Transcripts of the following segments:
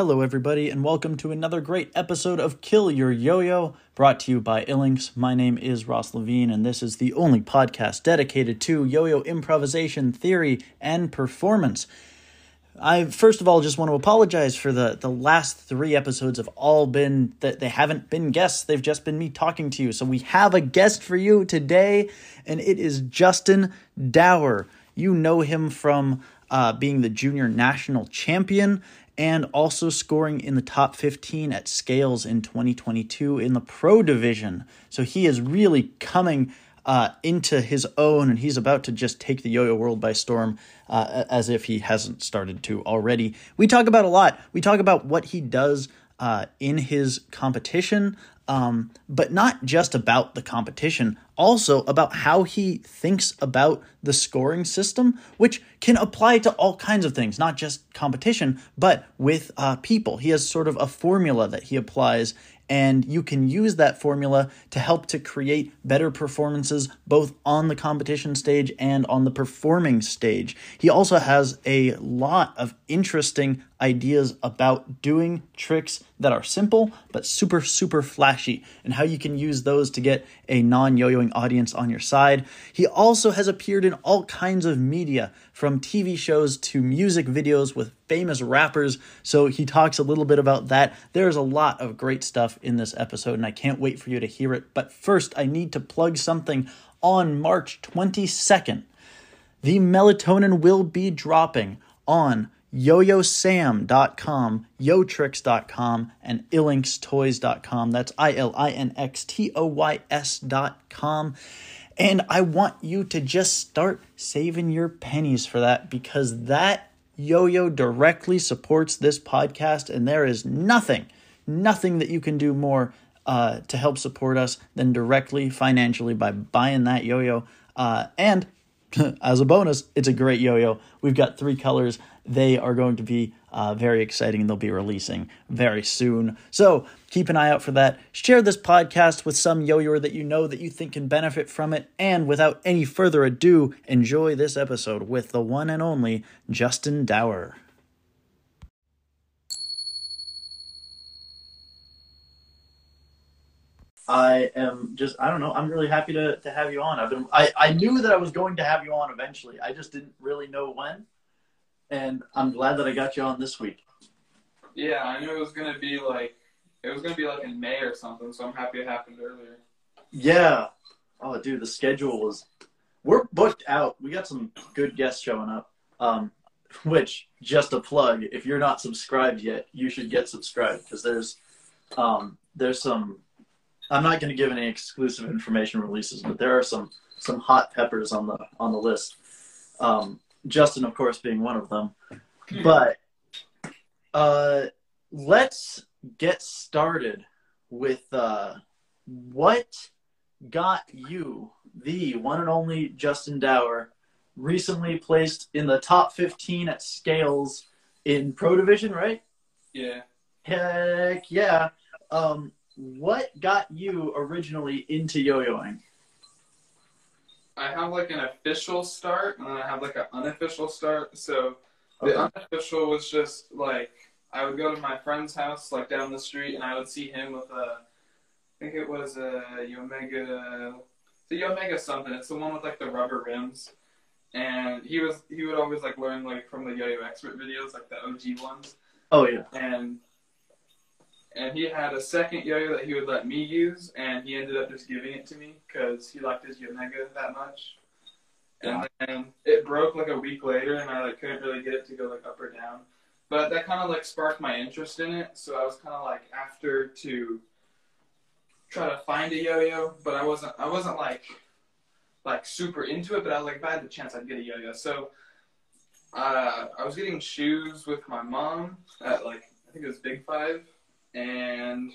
Hello, everybody, and welcome to another great episode of Kill Your Yo Yo, brought to you by Ilinx. My name is Ross Levine, and this is the only podcast dedicated to yo yo improvisation, theory, and performance. I first of all just want to apologize for the the last three episodes have all been that they haven't been guests. They've just been me talking to you. So we have a guest for you today, and it is Justin Dauer. You know him from uh, being the junior national champion and also scoring in the top 15 at scales in 2022 in the pro division. So he is really coming uh, into his own, and he's about to just take the yo yo world by storm uh, as if he hasn't started to already. We talk about a lot. We talk about what he does uh, in his competition, um, but not just about the competition, also about how he thinks about the scoring system, which can apply to all kinds of things, not just competition, but with uh, people. He has sort of a formula that he applies, and you can use that formula to help to create better performances both on the competition stage and on the performing stage. He also has a lot of interesting ideas about doing tricks that are simple but super super flashy and how you can use those to get a non-yo-yoing audience on your side. He also has appeared in all kinds of media from TV shows to music videos with famous rappers, so he talks a little bit about that. There's a lot of great stuff in this episode and I can't wait for you to hear it. But first, I need to plug something on March 22nd. The melatonin will be dropping on yoyosam.com, yotrix.com, and ilinxtoys.com. That's I L I N X T O Y S.com. And I want you to just start saving your pennies for that because that yo yo directly supports this podcast, and there is nothing, nothing that you can do more uh, to help support us than directly financially by buying that yo yo. Uh, and as a bonus, it's a great yo yo. We've got three colors. They are going to be uh, very exciting. They'll be releasing very soon. So keep an eye out for that. Share this podcast with some yo yoer that you know that you think can benefit from it. And without any further ado, enjoy this episode with the one and only Justin Dauer. I am just I don't know. I'm really happy to, to have you on. I've been I, I knew that I was going to have you on eventually. I just didn't really know when. And I'm glad that I got you on this week. Yeah, I knew it was gonna be like it was gonna be like in May or something, so I'm happy it happened earlier. Yeah. Oh dude, the schedule was we're booked out. We got some good guests showing up. Um which just a plug, if you're not subscribed yet, you should get subscribed because there's um there's some I'm not going to give any exclusive information releases, but there are some some hot peppers on the on the list. Um, Justin, of course, being one of them. But uh, let's get started with uh, what got you, the one and only Justin Dauer, recently placed in the top 15 at scales in Pro Division, right? Yeah. Heck yeah. Um, what got you originally into yo-yoing? I have like an official start and then I have like an unofficial start. So the unofficial was just like I would go to my friend's house like down the street and I would see him with a I think it was a Yomega the Yomega something. It's the one with like the rubber rims. And he was he would always like learn like from the yo-yo expert videos, like the OG ones. Oh yeah. and and he had a second yo-yo that he would let me use, and he ended up just giving it to me because he liked his Yomega that much. And then it broke like a week later, and I like couldn't really get it to go like up or down. But that kind of like sparked my interest in it, so I was kind of like after to try to find a yo-yo, but I wasn't I wasn't like like super into it, but I was like if I had the chance, I'd get a yo-yo. So uh, I was getting shoes with my mom at like I think it was Big Five, and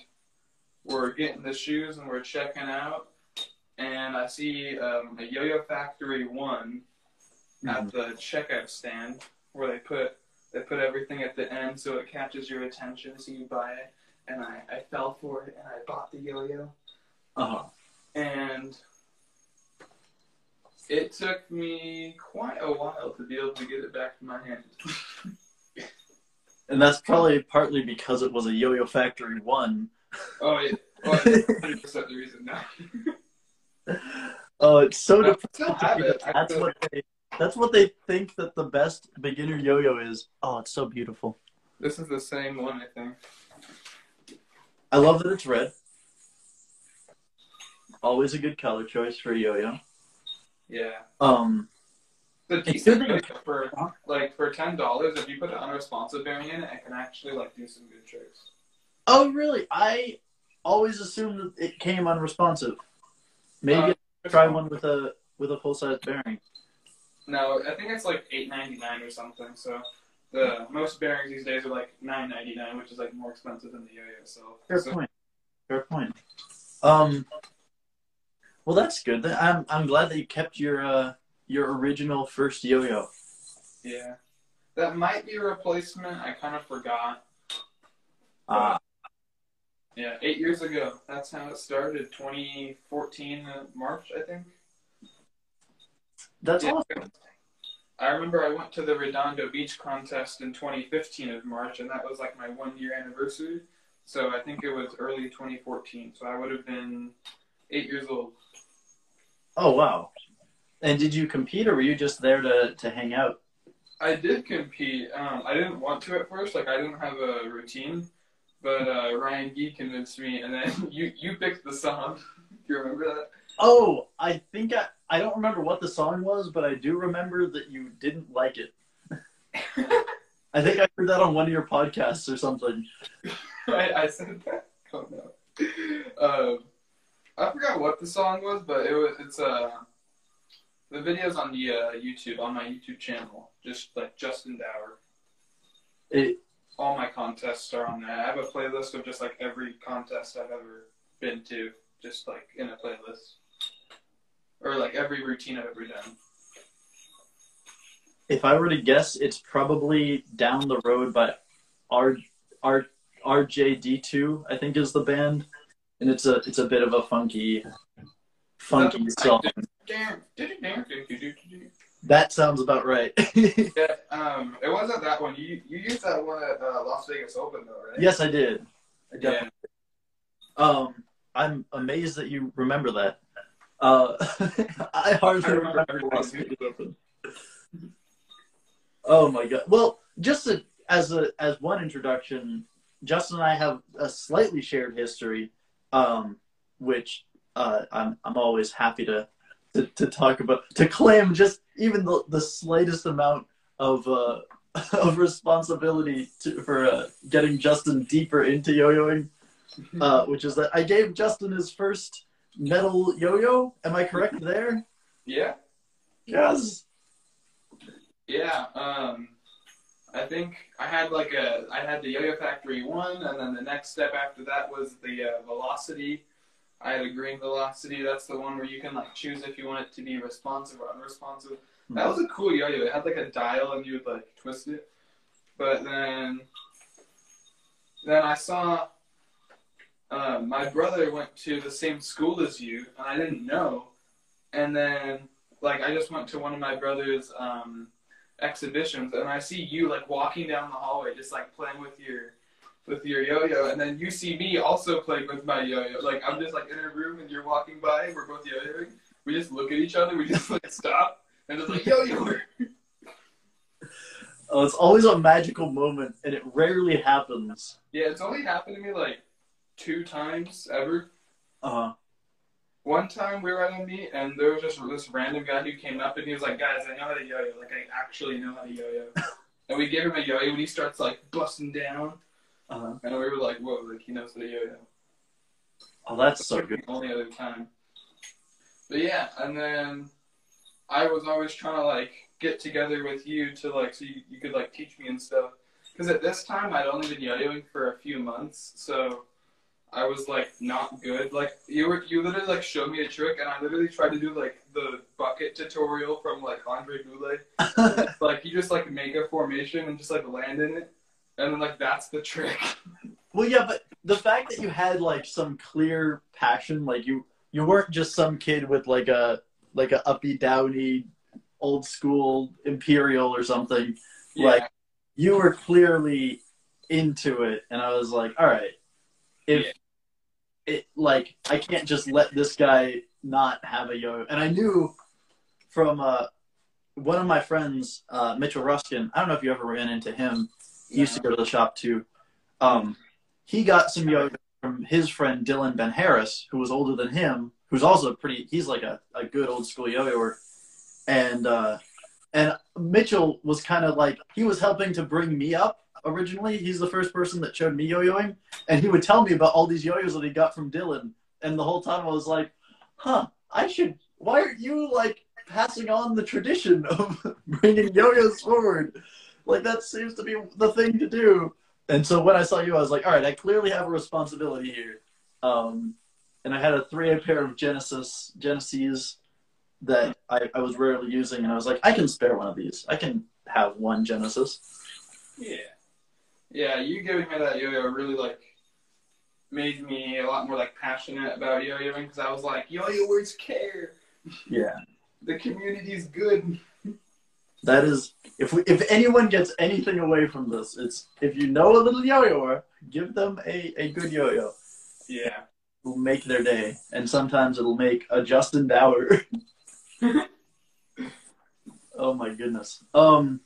we're getting the shoes and we're checking out, and I see um, a Yo-Yo Factory one at the checkout stand where they put they put everything at the end so it catches your attention, so you buy it. And I, I fell for it and I bought the yo-yo, Uh huh. and it took me quite a while to be able to get it back to my hand. and that's probably partly because it was a Yo-Yo Factory one. Oh, yeah. 100% the reason now. Oh, it's so I depressing. still have it. That's still- what they. That's what they think that the best beginner yo-yo is. Oh, it's so beautiful. This is the same one, I think. I love that it's red. Always a good color choice for a yo-yo. Yeah. Um, The decent good that for like for ten dollars, if you put the unresponsive bearing in it, it can actually like do some good tricks. oh, really? I always assumed that it came unresponsive. Maybe Uh, try one with a with a full size bearing. No, I think it's like eight ninety nine or something. So the most bearings these days are like nine ninety nine, which is like more expensive than the yo-yo itself. Fair So- point. Fair point. Um, well, that's good. I'm I'm glad that you kept your uh your original first yo-yo. Yeah, that might be a replacement. I kind of forgot. Ah, Yeah, eight years ago. That's how it started. 2014 uh, March, I think. that's Yeah. awesome. I remember I went to the Redondo Beach contest in 2015 of March, and that was like my one year anniversary. So I think it was early 2014. So I would have been eight years old. Oh wow. And did you compete, or were you just there to to hang out? I did compete. Um, I didn't want to at first. Like I didn't have a routine, but uh, Ryan Gee convinced me, and then you you picked the song. Do you remember that? Oh, I think I I don't remember what the song was, but I do remember that you didn't like it. I think I heard that on one of your podcasts or something. I, I said that. Oh no. Um, I forgot what the song was, but it was. It's uh, the video's on the uh, YouTube on my YouTube channel. Just like Justin Dauer. It, All my contests are on there. I have a playlist of just like every contest I've ever been to, just like in a playlist, or like every routine I've ever done. if I were to guess, it's probably down the road by R R RJD2, I think is the band, and it's a it's a bit of a funky funky song. That sounds about right. Yeah, um, it wasn't that one. You you used that one at uh, Las Vegas Open though, right? yes, I did. I yeah. Um, I'm amazed that you remember that. Uh, I hardly I remember remember. Las Vegas Open. Oh my god! Well, just a, as a as one introduction, Justin and I have a slightly shared history, um, which uh, I'm I'm always happy to, to to talk about to claim just even the the slightest amount of uh, of responsibility to, for uh, getting Justin deeper into yo-yoing uh, which is that I gave Justin his first metal yo-yo. Am I correct there? Yeah. Yes. Yeah, um, I think I had like a I had the Yo-Yo Factory one, and then the next step after that was the uh, Velocity. I had a green Velocity. That's the one where you can like choose if you want it to be responsive or unresponsive. That was a cool yo-yo. It had like a dial, and you would like twist it. But then, then I saw uh, my brother went to the same school as you, and I didn't know. And then, like, I just went to one of my brother's um, exhibitions, and I see you like walking down the hallway, just like playing with your with your yo-yo, and then you see me also playing with my yo-yo. Like I'm just like in a room, and you're walking by, and we're both yo-yoing. We just look at each other, we just like stop, and it's like yo-yo. Oh, it's always a magical moment, and it rarely happens. yeah, it's only happened to me like two times ever. Uh, huh. One time we were at a meet, and there was just this random guy who came up, and he was like, "Guys, I know how to yo-yo. Like, I actually know how to yo-yo." and we gave him a yo-yo, and he starts like busting down, uh, and we were like, "Whoa! Like, he knows how to yo-yo." oh, that's so good. the only other time. But yeah, and then I was always trying to like get together with you to like so you, you could like teach me and stuff. Because at this time I'd only been yo-yoing for a few months, so I was like not good. Like you were, you literally like showed me a trick, and I literally tried to do like the bucket tutorial from like Andre Boulay. like you just like make a formation and just like land in it, and then like that's the trick. well, yeah, but the fact that you had like some clear passion, like you you weren't just some kid with like a like a uppy downy old school imperial or something. yeah. Like, you were clearly into it, and I was like, all right, if Yeah. it like I can't just let this guy not have a yo-yo, and I knew from uh, one of my friends, uh, Mitchell Ruskin. I don't know if you ever ran into him. He used to go to the shop too. Um, he got some yo from his friend Dylan Ben Harris, who was older than him, who's also pretty. He's like a, a good old school yo-yoer, and uh, and Mitchell was kind of like he was helping to bring me up originally. He's the first person that showed me yo-yoing, and he would tell me about all these yo-yos that he got from Dylan. And the whole time I was like, "Huh, I should. Why aren't you like passing on the tradition of bringing yo-yos forward? Like that seems to be the thing to do." And so when I saw you, I was like, "All right, I clearly have a responsibility here." Um, and I had a three-A pair of Genesis Genesis that I, I was rarely using, and I was like, I can spare one of these. I can have one Genesis. Yeah. Yeah, you giving me that yo-yo really like made me a lot more like passionate about yo-yoing because I was like, yo-yoers care. Yeah, The community's good. that is. If we, if anyone gets anything away from this, it's if you know a little yo-yoer, give them a, a good yo-yo. Yeah. It'll make their day, and sometimes it'll make a Justin Dauer. oh my goodness. Um.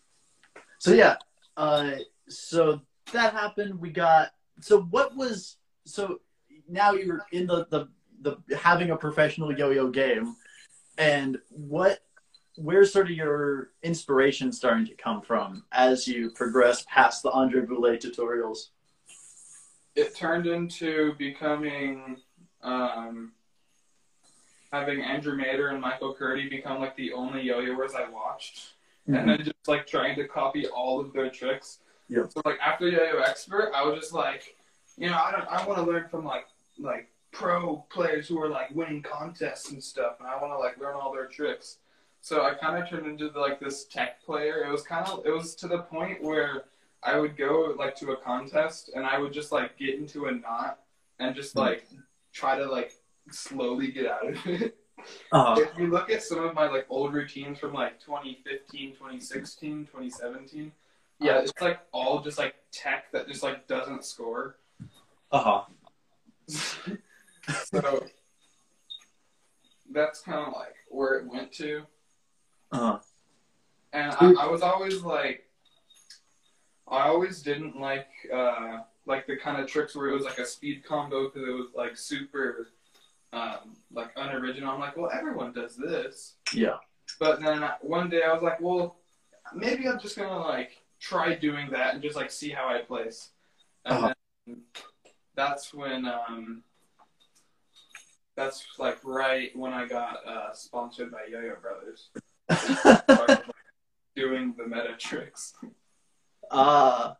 So yeah. Uh. So that happened. We got. So what was. So now you're in the the the having a professional yo-yo game, and what. Where's sort of your inspiration starting to come from as you progress past the Andre Boulay tutorials? It turned into becoming um, having Andrew Mader and Michael Curdy become like the only yo-yoers I watched. and then just like trying to copy all of their tricks. Yeah. So like after Yo-Yo Expert, I was just like, you know, I don't, I want to learn from like like pro players who are like winning contests and stuff, and I want to like learn all their tricks. So I kind of turned into like this tech player. It was kind of, it was to the point where I would go like to a contest and I would just like get into a knot and just Hmm. like try to like slowly get out of it. Uh, If you look at some of my like old routines from like 2015, 2016, 2017, Yeah. uh, it's like all just like tech that just like doesn't score. uh-huh. so that's kind of like where it went to. Uh-huh. And I, I was always like, I always didn't like uh, like the kind of tricks where it was like a speed combo because it was like super um, like unoriginal. I'm like, well, everyone does this. Yeah. But then I- one day I was like, well, maybe I'm just gonna like try doing that and just like see how I place. And Uh-huh. then that's when um, that's like right when I got uh, sponsored by Yo-Yo Brothers. Doing the meta tricks. Uh,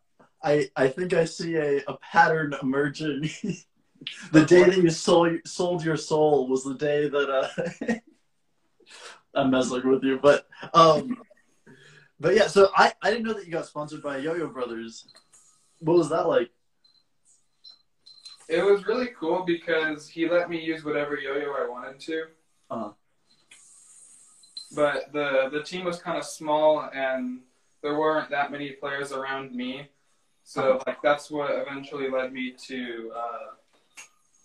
I I think I see a, a pattern emerging. the day that you sold sold your soul was the day that uh, I'm messing with you, but um, but yeah. So I I didn't know that you got sponsored by Yo Yo Brothers. What was that like? It was really cool because he let me use whatever yo-yo I wanted to. Uh-huh. But the the team was kind of small and there weren't that many players around me, so Uh-huh. like that's what eventually led me to uh,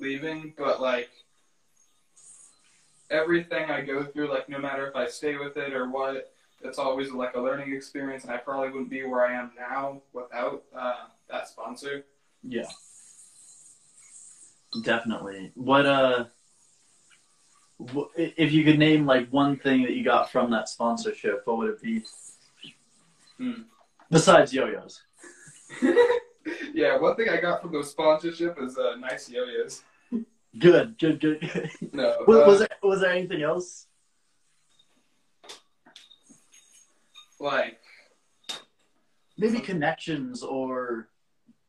leaving. But like everything I go through, like no matter if I stay with it or what, it's always like a learning experience, and I probably wouldn't be where I am now without uh, that sponsor. Yeah, definitely. What uh, if you could name like one thing that you got from that sponsorship, what would it be? Hmm. Besides yo-yos. yeah, one thing I got from those sponsorship is uh, nice yo-yos. Good, good, good. good. No, was, uh, was there was there anything else? like Maybe connections or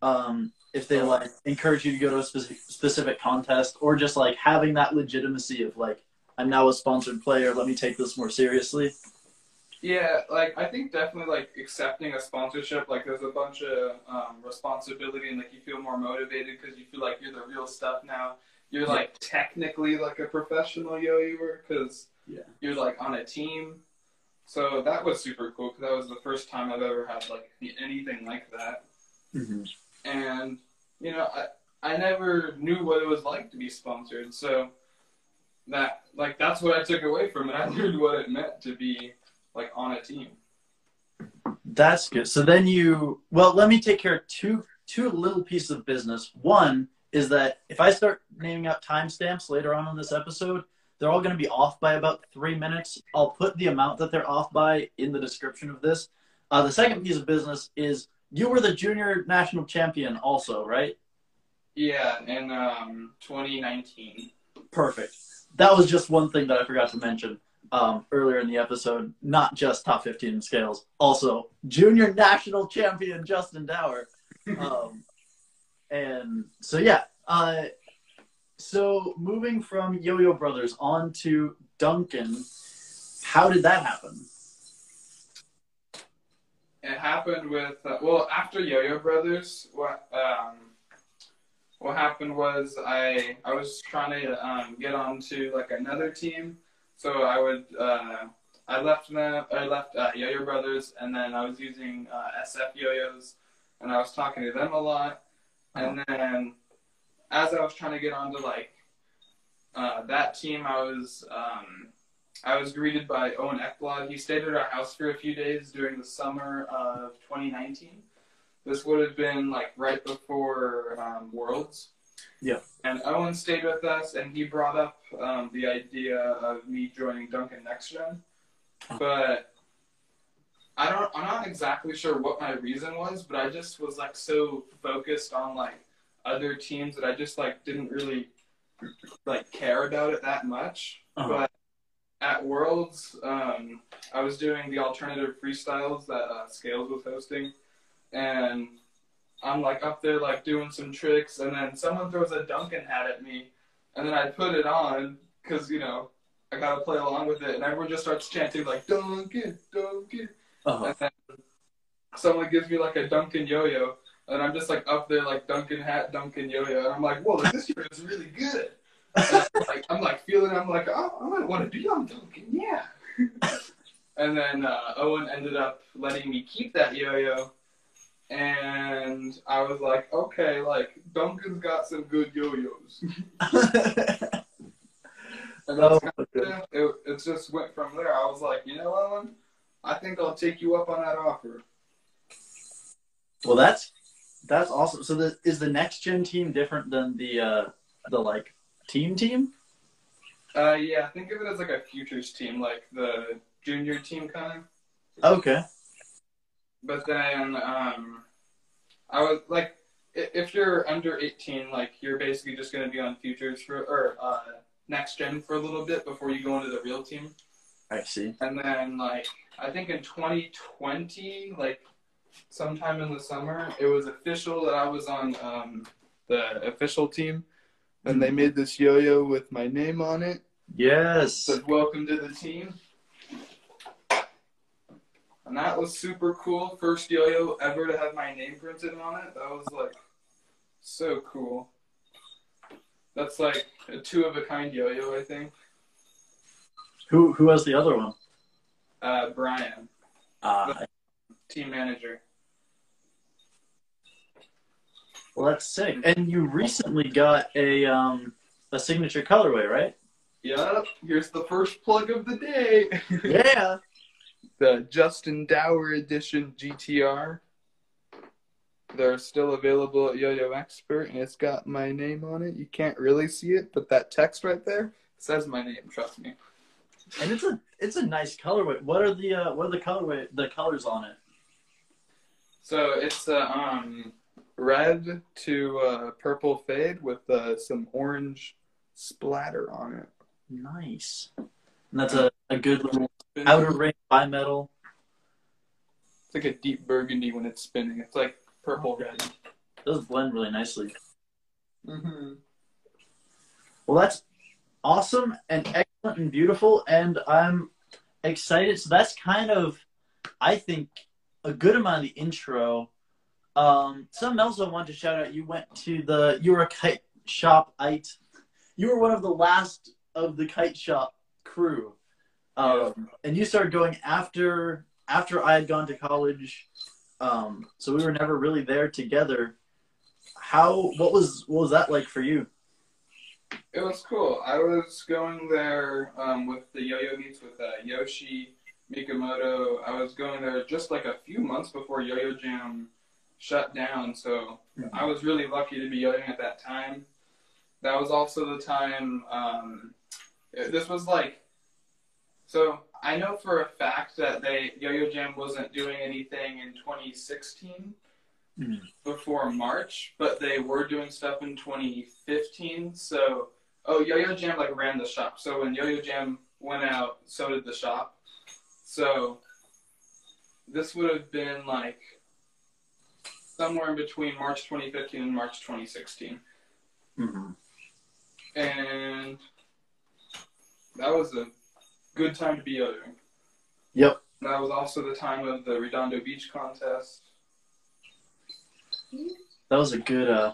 um, if they like encourage you to go to a specific specific contest or just like having that legitimacy of like I'm now a sponsored player. Let me take this more seriously. yeah, like I think definitely like accepting a sponsorship. Like there's a bunch of um, responsibility and like you feel more motivated because you feel like you're the real stuff now. You're Yeah. like technically like a professional yo-yoer because Yeah. you're like on a team. So that was super cool because that was the first time I've ever had like anything like that. Mm-hmm. You know, I I never knew what it was like to be sponsored. So that like that's what I took away from it. I learned what it meant to be like on a team. That's good. So then you well, let me take care of two two little pieces of business. One is that if I start naming out timestamps later on in this episode, they're all going to be off by about three minutes. I'll put the amount that they're off by in the description of this. Uh, the second piece of business is you were the junior national champion, also, right? Yeah, in um, 2019. Perfect. That was just one thing that I forgot to mention um, earlier in the episode. Not just top 15 scales, also junior national champion Justin Dauer. Um, and so, yeah. Uh, so moving from Yo Yo Brothers on to Duncan, how did that happen? It happened with uh, well after Yo Yo Brothers. What um, what happened was I I was trying to um, get onto like another team, so I would uh, I left them I left uh, Yo Yo Brothers and then I was using uh, SF Yo-Yos and I was talking to them a lot, and then as I was trying to get onto like uh, that team, I was um, I was greeted by Owen Ekblad. He stayed at our house for a few days during the summer of 2019. This would have been like right before um, Worlds. Yeah. And Owen stayed with us, and he brought up um, the idea of me joining Duncan Next Gen, but I don't. I'm not exactly sure what my reason was, but I just was like so focused on like other teams that I just like didn't really like care about it that much. Uh-huh. At Worlds, um, I was doing the alternative freestyles that uh, Scales was hosting, and I'm like up there like doing some tricks, and then someone throws a Duncan hat at me, and then I put it on because you know I gotta play along with it, and everyone just starts chanting like Duncan, Duncan, Uh-huh. and then someone gives me like a Duncan yo-yo, and I'm just like up there like Duncan hat, Duncan yo-yo, and I'm like, whoa, this year is really good. Like, I'm like feeling, I'm like, oh, I might want to be on Duncan, yeah. and then uh, Owen ended up letting me keep that yo-yo, and I was like, okay, like Duncan's got some good yo-yos, and that's Oh, kind of, it, it just went from there. I was like, you know, Owen, I think I'll take you up on that offer. Well, that's that's awesome. So, the, is the next gen team different than the uh, the like team team? Uh, yeah, think of it as like a futures team, like the junior team kind of. Okay. But then, um, I was like, if you're under 18, like you're basically just gonna be on futures for or uh, next gen for a little bit before you go into the real team. I see. And then, like, I think in 2020, like sometime in the summer, it was official that I was on um, the official team, and they made this yo-yo with my name on it. Yes. said welcome to the team. And that was super cool. First yo-yo ever to have my name printed on it. That was like so cool. That's like a two of a kind yo-yo, I think. Who who has the other one? Uh, Brian, Uh, team manager. Well, that's sick. And you recently got a um a signature colorway, right? Yep. Here's the first plug of the day. Yeah. the Justin Dauer edition GTR. They're still available at Yo-Yo Expert, and it's got my name on it. You can't really see it, but that text right there says my name. Trust me. And it's a it's a nice colorway. What are the uh, what are the colorway the colors on it? So it's uh, um red to uh, purple fade with uh, some orange splatter on it. Nice. And that's a, a good little outer ring bimetal. It's like a deep burgundy when it's spinning. It's like purple red. Those blend really nicely. Mm-hmm. Well, that's awesome and excellent and beautiful, and I'm excited. So that's kind of, I think, a good amount of the intro. Um, something else I wanted to shout out. You went to the you were a kite shop ite. You were one of the last of the kite shop crew, um, and you started going after after I had gone to college. Um, so we were never really there together. how what was what was that like for you? It was cool. I was going there um, with the yo-yo meets with uh, Yoshi Mikomoto. I was going there just like a few months before Yo-Yo Jam shut down, so I was really lucky to be yo-yoing at that time. That was also the time. Um, this was like, so I know for a fact that they Yo-Yo Jam wasn't doing anything in 2016 Mhm. before March, but they were doing stuff in 2015. So, oh, Yo-Yo Jam like ran the shop. So when Yo-Yo Jam went out, so did the shop. So this would have been like somewhere in between March 2015 and March 2016, Mm-hmm. and that was a good time to be yo-yoing. Yep. That was also the time of the Redondo Beach contest. That was a good. uh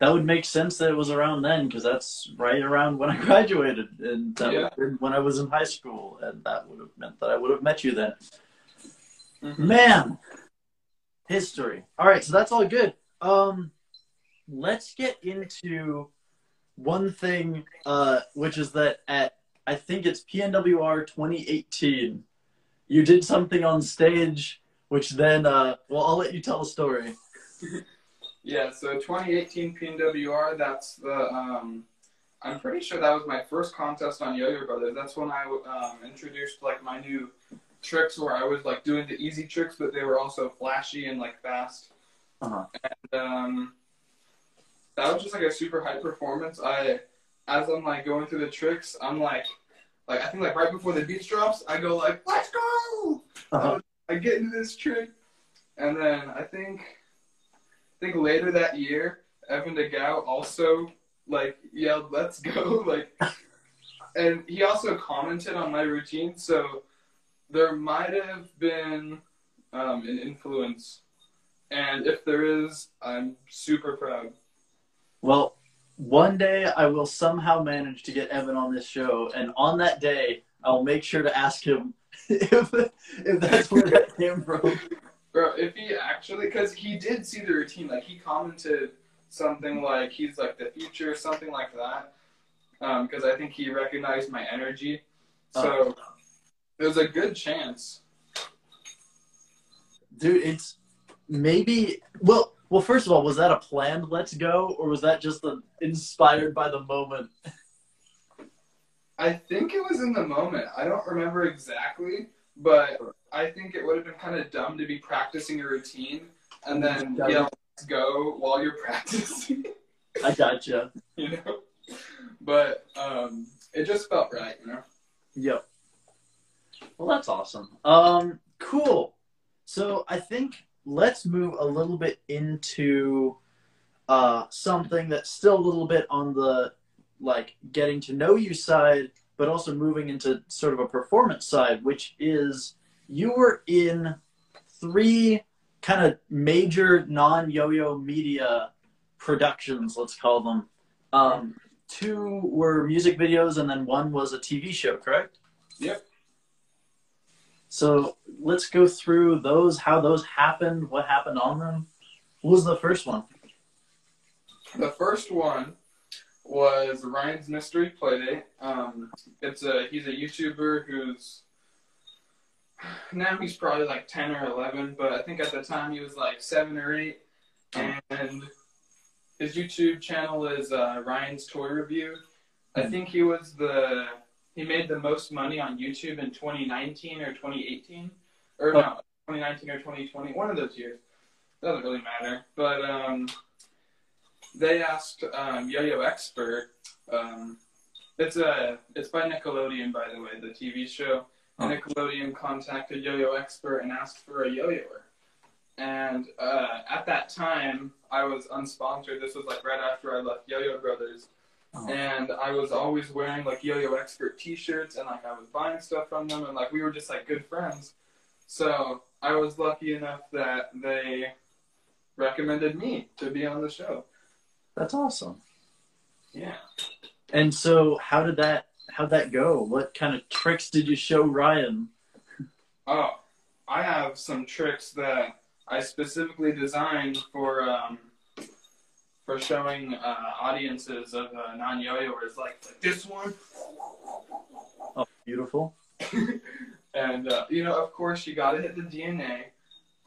That would make sense that it was around then because that's right around when I graduated and Yeah. when I was in high school, and that would have meant that I would have met you then. Mhm. Man, history. All right, so that's all good. Um, let's get into one thing, uh, which is that at I think it's PNWR 2018, you did something on stage, which then, uh, well, I'll let you tell the story. Yeah, so 2018 PNWR, that's the, um, I'm pretty sure that was my first contest on Yo-Yo Brothers. That's when I um, introduced like my new tricks where I was like doing the easy tricks, but they were also flashy and like fast. Uh-huh. And um, that was just like a super high performance. I, as I'm like going through the tricks, I'm like, like I think like right before the beats drops, I go like, let's go! Uh-huh. I get into this trick, and then I think, I think later that year, Evan Nagao also like yelled, "Let's go!" Like, and he also commented on my routine, so there might have been um, an influence, and if there is, I'm super proud. Well, one day I will somehow manage to get Evan on this show, and on that day, I'll make sure to ask him if if that's where that came from. Bro, if he actually, because he did see the routine, like he commented something like he's like the future, something like that. Because I think he recognized my energy, so there's a good chance. Dude, it's maybe well. Well, first of all, was that a planned "Let's go" or was that just the inspired by the moment? I think it was in the moment. I don't remember exactly, but I think it would have been kind of dumb to be practicing a routine and then Yeah. yell "Let's go" while you're practicing. I gotcha. you know, but um, it just felt right, you know. Yep. Well, that's awesome. Um, cool. So I think let's move a little bit into uh, something that's still a little bit on the like getting to know you side, but also moving into sort of a performance side, which is you were in three kind of major non-yo-yo media productions, let's call them. Um, two were music videos, and then one was a TV show, correct? Yep. So let's go through those, how those happened, what happened on them. What was the first one? The first one was Ryan's Mystery Playdate. Um, it's a he's a YouTuber who's now he's probably like ten or eleven, but I think at the time he was like seven or eight. And his YouTube channel is uh, Ryan's Toy Review. I think he was the he made the most money on YouTube in 2019 or 2018, or no, 2019 or 2020, one of those years. Doesn't really matter, but um, they asked um, Yo-Yo Expert. Um, it's a it's by Nickelodeon, by the way, the TV show. Oh. Nickelodeon contacted Yo-Yo Expert and asked for a yo-yoer. And uh, at that time, I was unsponsored. This was like right after I left Yo-Yo Brothers, Oh. and I was always wearing like Yo-Yo Expert T-shirts, and like I was buying stuff from them, and like we were just like good friends. So I was lucky enough that they recommended me to be on the show. That's awesome. Yeah. And so, how did that how'd that go? What kind of tricks did you show Ryan? Oh, I have some tricks that I specifically designed for um, for showing uh, audiences of uh, non-yo-yoers like, like this one. Oh, beautiful. and uh, you know, of course, you got to hit the DNA,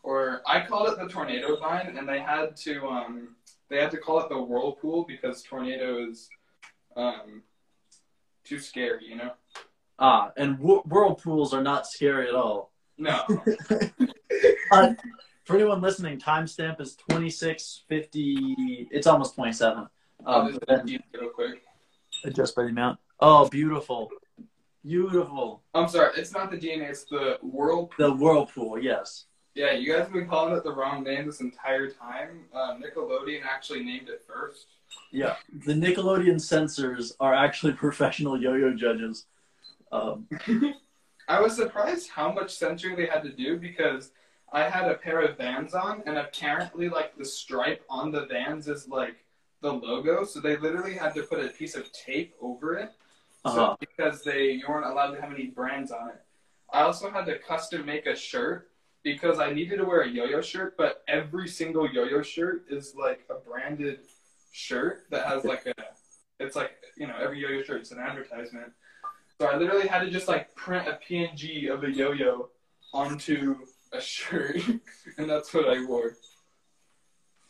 or I called it the tornado vine, and they had to um, they had to call it the whirlpool because tornado is um, too scary, you know. Ah, and wh- whirlpools are not scary at all. No, Uh, for anyone listening, timestamp is twenty six fifty. It's almost twenty seven. Um, just but then do it real quick. adjust by the amount. Oh, beautiful, beautiful. I'm sorry, it's not the DNA, it's the whirlpool. The whirlpool, yes. Yeah, you guys have been calling it the wrong name this entire time. Uh, Nickelodeon actually named it first. Yeah, the Nickelodeon censors are actually professional yo-yo judges. Um, I was surprised how much censoring they had to do because I had a pair of Vans on, and apparently, like the stripe on the Vans is like the logo, so they literally had to put a piece of tape over it, Uh-huh. because they you weren't allowed to have any brands on it. I also had to custom make a shirt because I needed to wear a yo-yo shirt, but every single yo-yo shirt is like a branded shirt that has like a, it's like you know every yo-yo shirt is an advertisement. So I literally had to just like print a PNG of a yo-yo onto a shirt, and that's what I wore.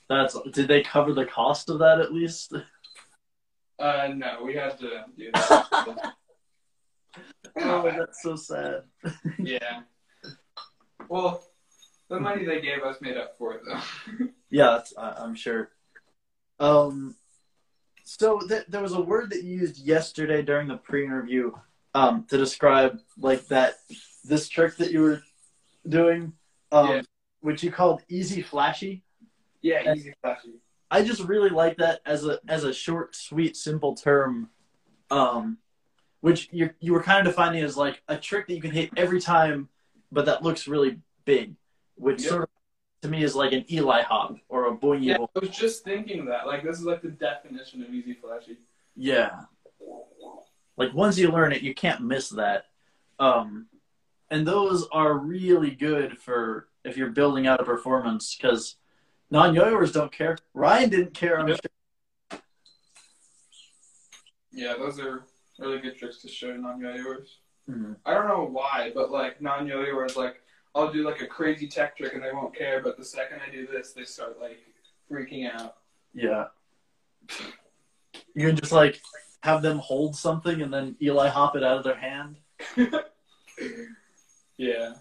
that's did they cover the cost of that at least? Uh, no, we had to do that. Oh, that's so sad. yeah. Well, the money they gave us made up for it, though. Yeah, that's, I, I'm sure. Um, so th- there was a word that you used yesterday during the pre-interview um, to describe like that this trick that you were doing, um, Yeah. which you called easy flashy. yeah, easy flashy. I just really like that as a as a short, sweet, simple term, um, which you you were kind of defining as like a trick that you can hit every time, but that looks really big, which Yep. sort of to me is like an Eli hop or a boingy Yeah. I was just thinking that. Like, this is like the definition of easy flashy. Yeah. Like once you learn it, you can't miss that. Um, and those are really good for if you're building out a performance because non-yoers don't care. Ryan didn't care. I'm Yep. sure. Yeah, those are really good tricks to show non-yo-yoers. Mhm. I don't know why, but like non-yo-yoers, like I'll do like a crazy tech trick and they won't care, but the second I do this, they start like freaking out. Yeah. You can just like have them hold something and then Eli hop it out of their hand. Yeah.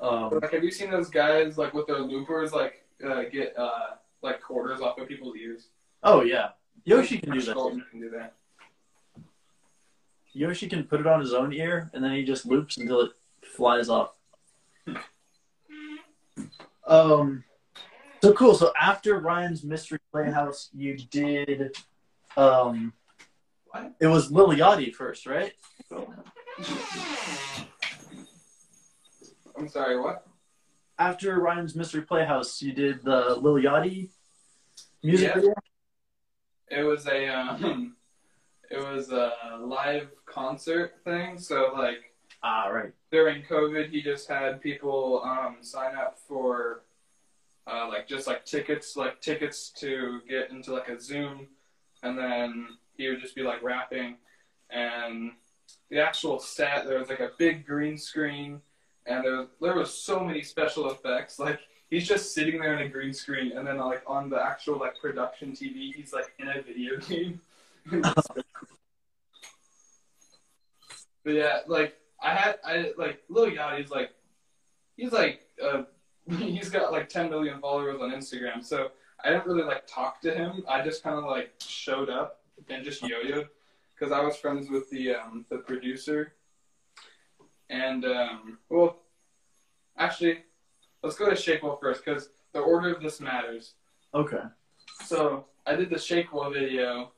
Um, Like, have you seen those guys like with their loopers like uh, get uh, like quarters off of people's ears? oh yeah, Yoshi can do that. Can do that. Yoshi can put it on his own ear and then he just loops until it flies off. Um, so cool. So after Ryan's Mystery Playhouse, you did, um, What? it was Lil Yachty first, right? I'm sorry, what? After Ryan's Mystery Playhouse, you did the Lil Yachty music Yeah. video. It was a um, it was a live concert thing. So like Ah, right. during COVID, he just had people um, sign up for uh, like just like tickets, like tickets to get into like a Zoom, and then he would just be like rapping, and the actual set there was like a big green screen, and there was, there was so many special effects. Like he's just sitting there in a green screen, and then like on the actual like production TV, he's like in a video game. but yeah, like I had I like Lil Yachty's like he's like uh he's got like 10 million followers on Instagram. So I didn't really like talk to him. I just kind of like showed up and just yo-yoed because I was friends with the um the producer. And um well actually let's go to Shake Well first because the order of this matters. Okay. So I did the Shake Well video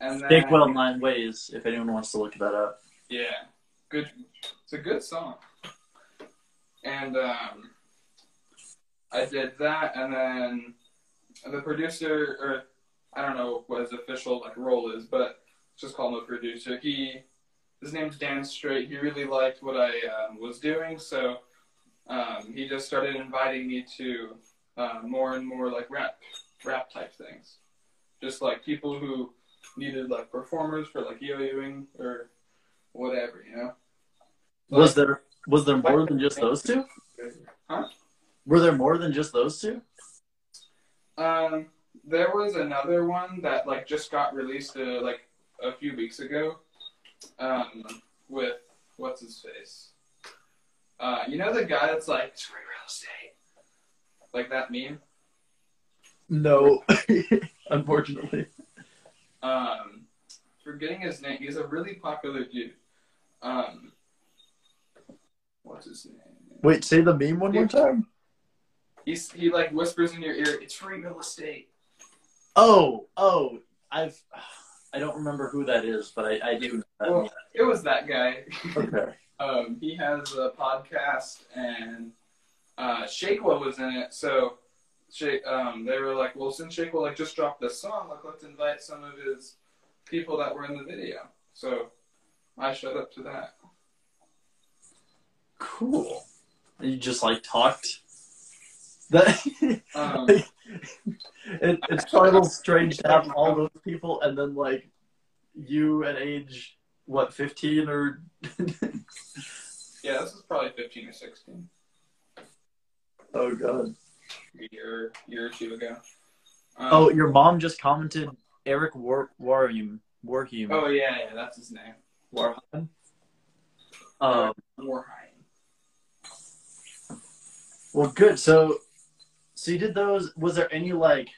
and then Big Well Nine Ways, if anyone wants to look that up. Yeah, good. It's a good song. And um, I did that, and then the producer, or I don't know what his official like role is, but just call him a producer. He, his name's Dan Straight. He really liked what I um, was doing, so um, he just started inviting me to uh, more and more like rap, rap type things. just like people who needed like performers for like yo-yoing or whatever, you know. Was there was there more than just those two? Huh? Were there more than just those two? Um, there was another one that like just got released uh, like a few weeks ago. Um, with what's his face? Uh, you know the guy that's like it's free real estate, like that meme. No, unfortunately. Um, forgetting his name. He's a really popular dude. Um, what's his name? Wait, say the meme one more time. He's he like whispers in your ear, "It's free real estate." Oh, oh, I've I don't remember who that is, but I, I do know that. Well, it was that guy. okay. um, he has a podcast, and uh, Shakewell was in it. So, Shake, um, they were like, "Well, since Shakewell like just dropped this song, like let's invite some of his people that were in the video." So, I showed up to that. Cool. You just like talked. That Um, it, it's kind of strange to have all those people and then like you at age what fifteen or yeah, this is probably fifteen or sixteen, oh god. a year year or two ago. Um, Oh, your mom just commented Eric War Warham Warham oh yeah, yeah, that's his name. Warham. Um. Wareheim. Well, good. So, so you did those. Was there any like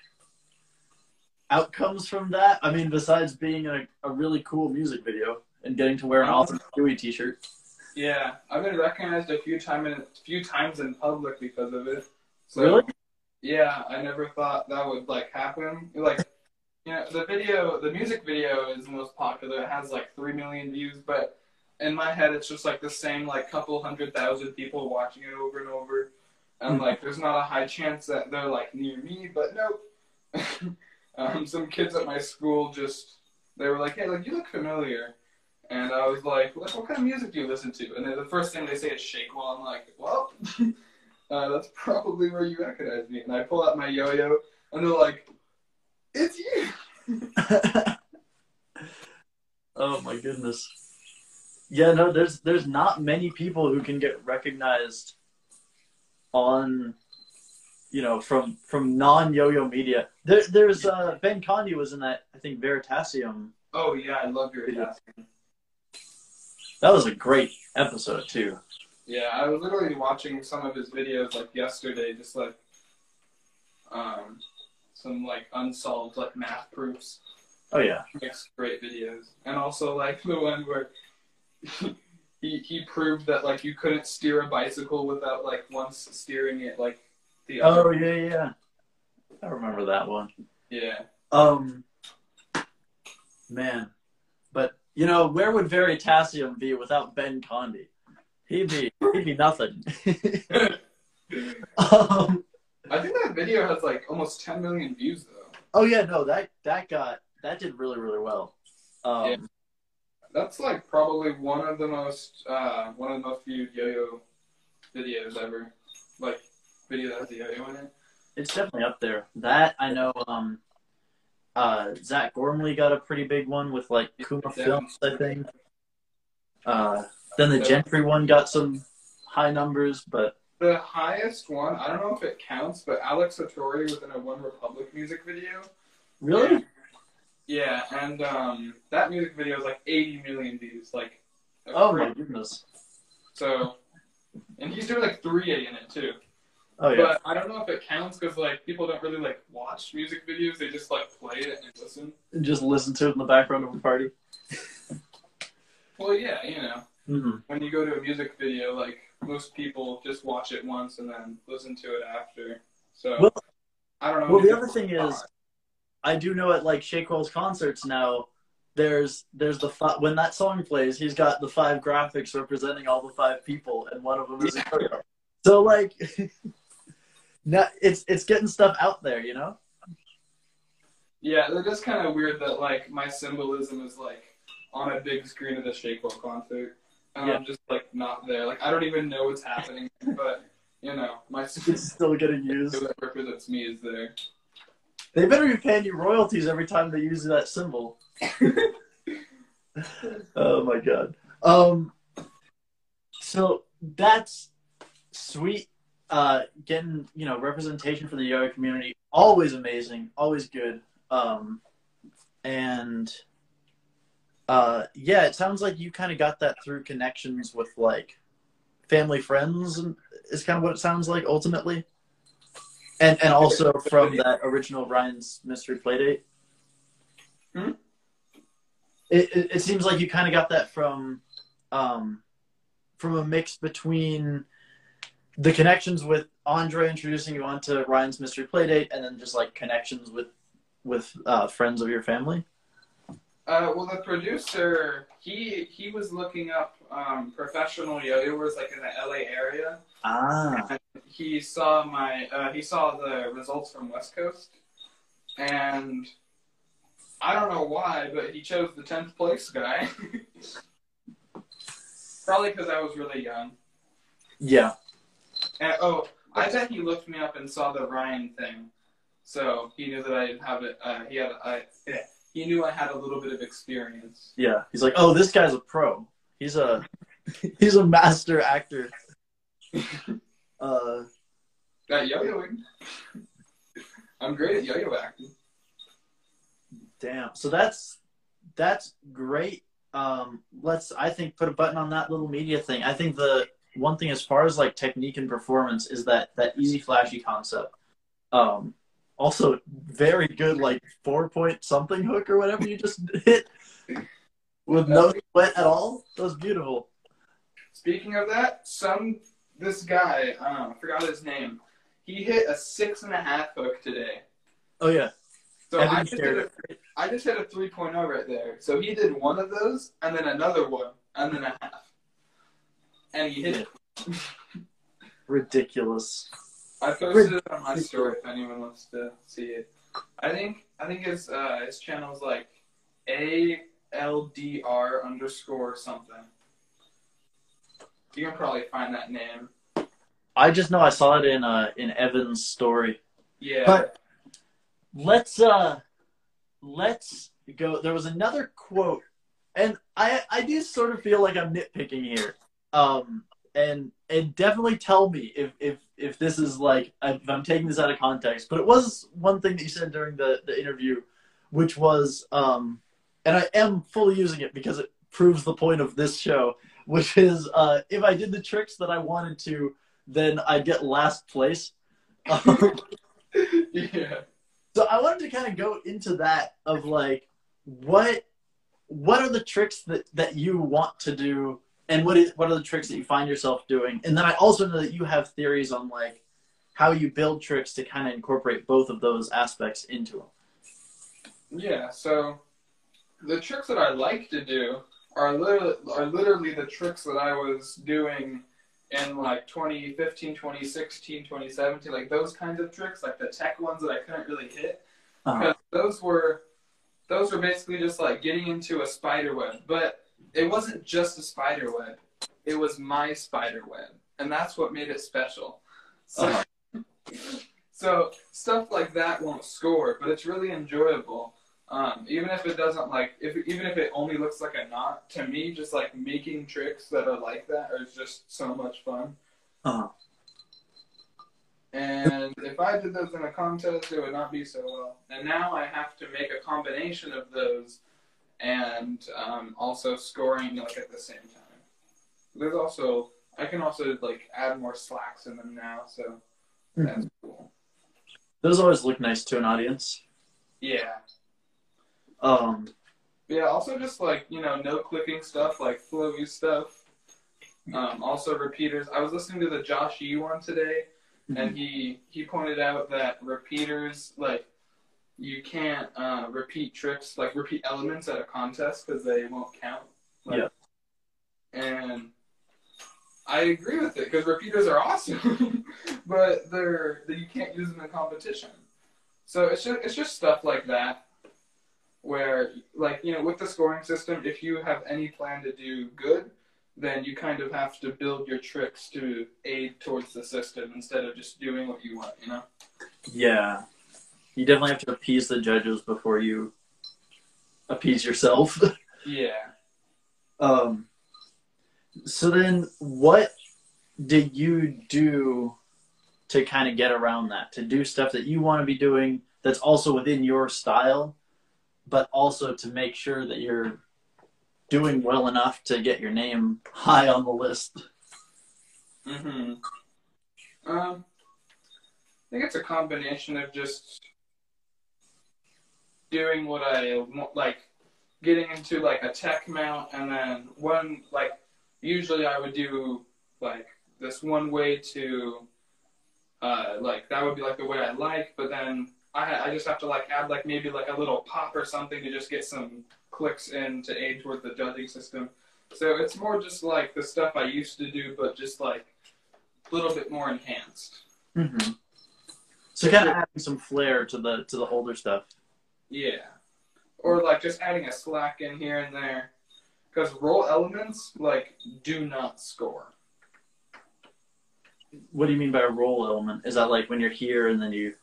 outcomes from that? I mean, besides being a, a really cool music video and getting to wear an uh-huh. awesome Stewie T-shirt. Yeah, I've been recognized a few time in, few times in public because of it. So, Really? Yeah, I never thought that would like happen. Like, you know, the video, the music video is the most popular. It has like three million views, but in my head, it's just like the same like couple hundred thousand people watching it over and over, and like there's not a high chance that they're like near me. But nope. um, some kids at my school just they were like, "Hey, like you look familiar." And I was like, like, what kind of music do you listen to? And the first thing they say is Shakewell. I'm like, well, uh, that's probably where you recognize me. And I pull out my yo-yo, and they're like, it's you. oh my goodness. Yeah, no, there's there's not many people who can get recognized on you know from from non yo-yo media. There, there's uh, Ben Conde was in that I think Veritasium. Oh yeah, I love your Yeah. That was a great episode too. Yeah, I was literally watching some of his videos like yesterday, just like um, some like unsolved like math proofs. Oh yeah. makes great videos, and also like the one where he he proved that like you couldn't steer a bicycle without like once steering it like the Oh yeah, yeah. I remember that one. Yeah, Um, man, but you know, where would Veritasium be without Ben Conde? He'd be he'd be nothing. um, I think that video has like almost 10 million views though. oh yeah, no that that got that did really really well. Um, Yeah. That's like probably one of the most uh, one of the most viewed yo-yo videos ever. Like video that has a yo-yo in it. It's definitely up there. That I know. Um, uh, Zach Gormley got a pretty big one with like Kuma Films, I think. Uh, then the Gentry one got some high numbers, but The highest one, I don't know if it counts, but Alex Satori was in a One Republic music video. really, Yeah, and um, that music video is like 80 million views. Like, oh cra- my goodness, So, and he's doing like 3A in it too. oh yeah, But I don't know if it counts because like people don't really like watch music videos. They just like play it and listen. And just listen to it in the background of a party. Well, yeah, you know, hmm when you go to a music video, like most people just watch it once and then listen to it after. So Well- I don't know. Well, the other thing is, I do know at like Shakewell's concerts now. There's there's the fi- when that song plays, he's got the five graphics representing all the five people, and one of them is a yo-yo. So like, now it's it's getting stuff out there, you know. Yeah, it is just kind of weird that like my symbolism is like on a big screen at a Shakewell concert, and Yeah. I'm just like not there. Like I don't even know what's happening, but you know, my It's still getting used. that represents me is there. They better be paying you royalties every time they use that symbol. oh my god. Um. So that's sweet. Uh, getting you know representation for the yoga community always amazing, always good. Um, and uh, yeah, it sounds like you kind of got that through connections with like family friends, and is kind of what it sounds like ultimately. And and also from that original Ryan's Mystery Playdate. Hmm? It, it it seems like you kind of got that from um from a mix between the connections with Andre introducing you onto Ryan's Mystery Playdate, and then just like connections with with uh, friends of your family. Uh, well, the producer, he he was looking up um, professional yo-yoers like in the LA area. Ah, And he saw my uh, he saw the results from West Coast, and I don't know why, but he chose the tenth place guy. Probably because I was really young. yeah. And, oh, I bet he looked me up and saw the Ryan thing, so he knew that I have it. Uh, he had I, he knew I had a little bit of experience. Yeah, he's like, oh, this guy's a pro. He's a he's a master actor. Uh, At yo-yoing, I'm great at yo-yo acting. damn. So that's that's great. Um, let's I think put a button on that little media thing. I think the one thing as far as like technique and performance is that that easy flashy concept. Um, also very good like four point something hook or whatever you just hit with no sweat at all. That was beautiful. Speaking of that, some this guy, um, I forgot his name. He hit a six and a half hook today. Oh yeah. So I just, hit a, I just hit a 3.0 right there. So he did one of those, and then another one, and then a half. And he hit it. Ridiculous. I posted it on my story if anyone wants to see it. I think I think his uh, his channel is like A L D R underscore something. You can probably find that name. I just know I saw it in uh in Evan's story. Yeah. But let's uh let's go there was another quote and I I do sort of feel like I'm nitpicking here. Um and and definitely tell me if if if this is like if I'm taking this out of context. But it was one thing that you said during the the interview, which was um and I am fully using it because it proves the point of this show, which is uh if I did the tricks that I wanted to, then I'd get last place. Um, yeah. so I wanted to kind of go into that of like what what are the tricks that that you want to do and what is what are the tricks that you find yourself doing? And then I also know that you have theories on like how you build tricks to kind of incorporate both of those aspects into them. Yeah, so the tricks that I like to do are literally, are literally the tricks that I was doing in like 2015, 2016, 2017, like those kinds of tricks, like the tech ones that I couldn't really hit. Uh-huh. Because those were those were basically just like getting into a spider web, but it wasn't just a spider web. It was my spider web, and that's what made it special. So, Uh-huh. so stuff like that won't score, but it's really enjoyable. Um, even if it doesn't like, if even if it only looks like a knot, to me, just like making tricks that are like that is just so much fun. Uh-huh. And if I did those in a contest, it would not be so well. And now I have to make a combination of those and um, also scoring like at the same time. There's also I can also like add more slacks in them now, so that's cool. Those always look nice to an audience. Yeah. Um, yeah, also just like, you know, no clicking stuff, like flowy stuff. Um, also repeaters. I was listening to the Josh Yee one today, and he he pointed out that repeaters like you can't uh, repeat tricks like repeat elements at a contest because they won't count. Like, Yeah. And I agree with it because repeaters are awesome, but they're you can't use them in competition. So it's just it's just stuff like that where like you know with the scoring system if you have any plan to do good then you kind of have to build your tricks to aid towards the system instead of just doing what you want you know yeah. You definitely have to appease the judges before you appease yourself. Yeah. um, so then, what did you do to kind of get around that? To do stuff that you want to be doing that's also within your style, but also to make sure that you're doing well enough to get your name high on the list. hmm Um, I think it's a combination of just doing what I like getting into like a tech mount, and then one like usually I would do like this one way to uh, like that would be like the way I like, but then I I just have to like add like maybe like a little pop or something to just get some clicks in to aid toward the judging system. So it's more just like the stuff I used to do, but just like a little bit more enhanced. Mm-hmm. So kind of adding some flair to the to the older stuff. Yeah. Or like just adding a slack in here and there. Because roll elements like do not score. What do you mean by a roll element? Is that like when you're here and then you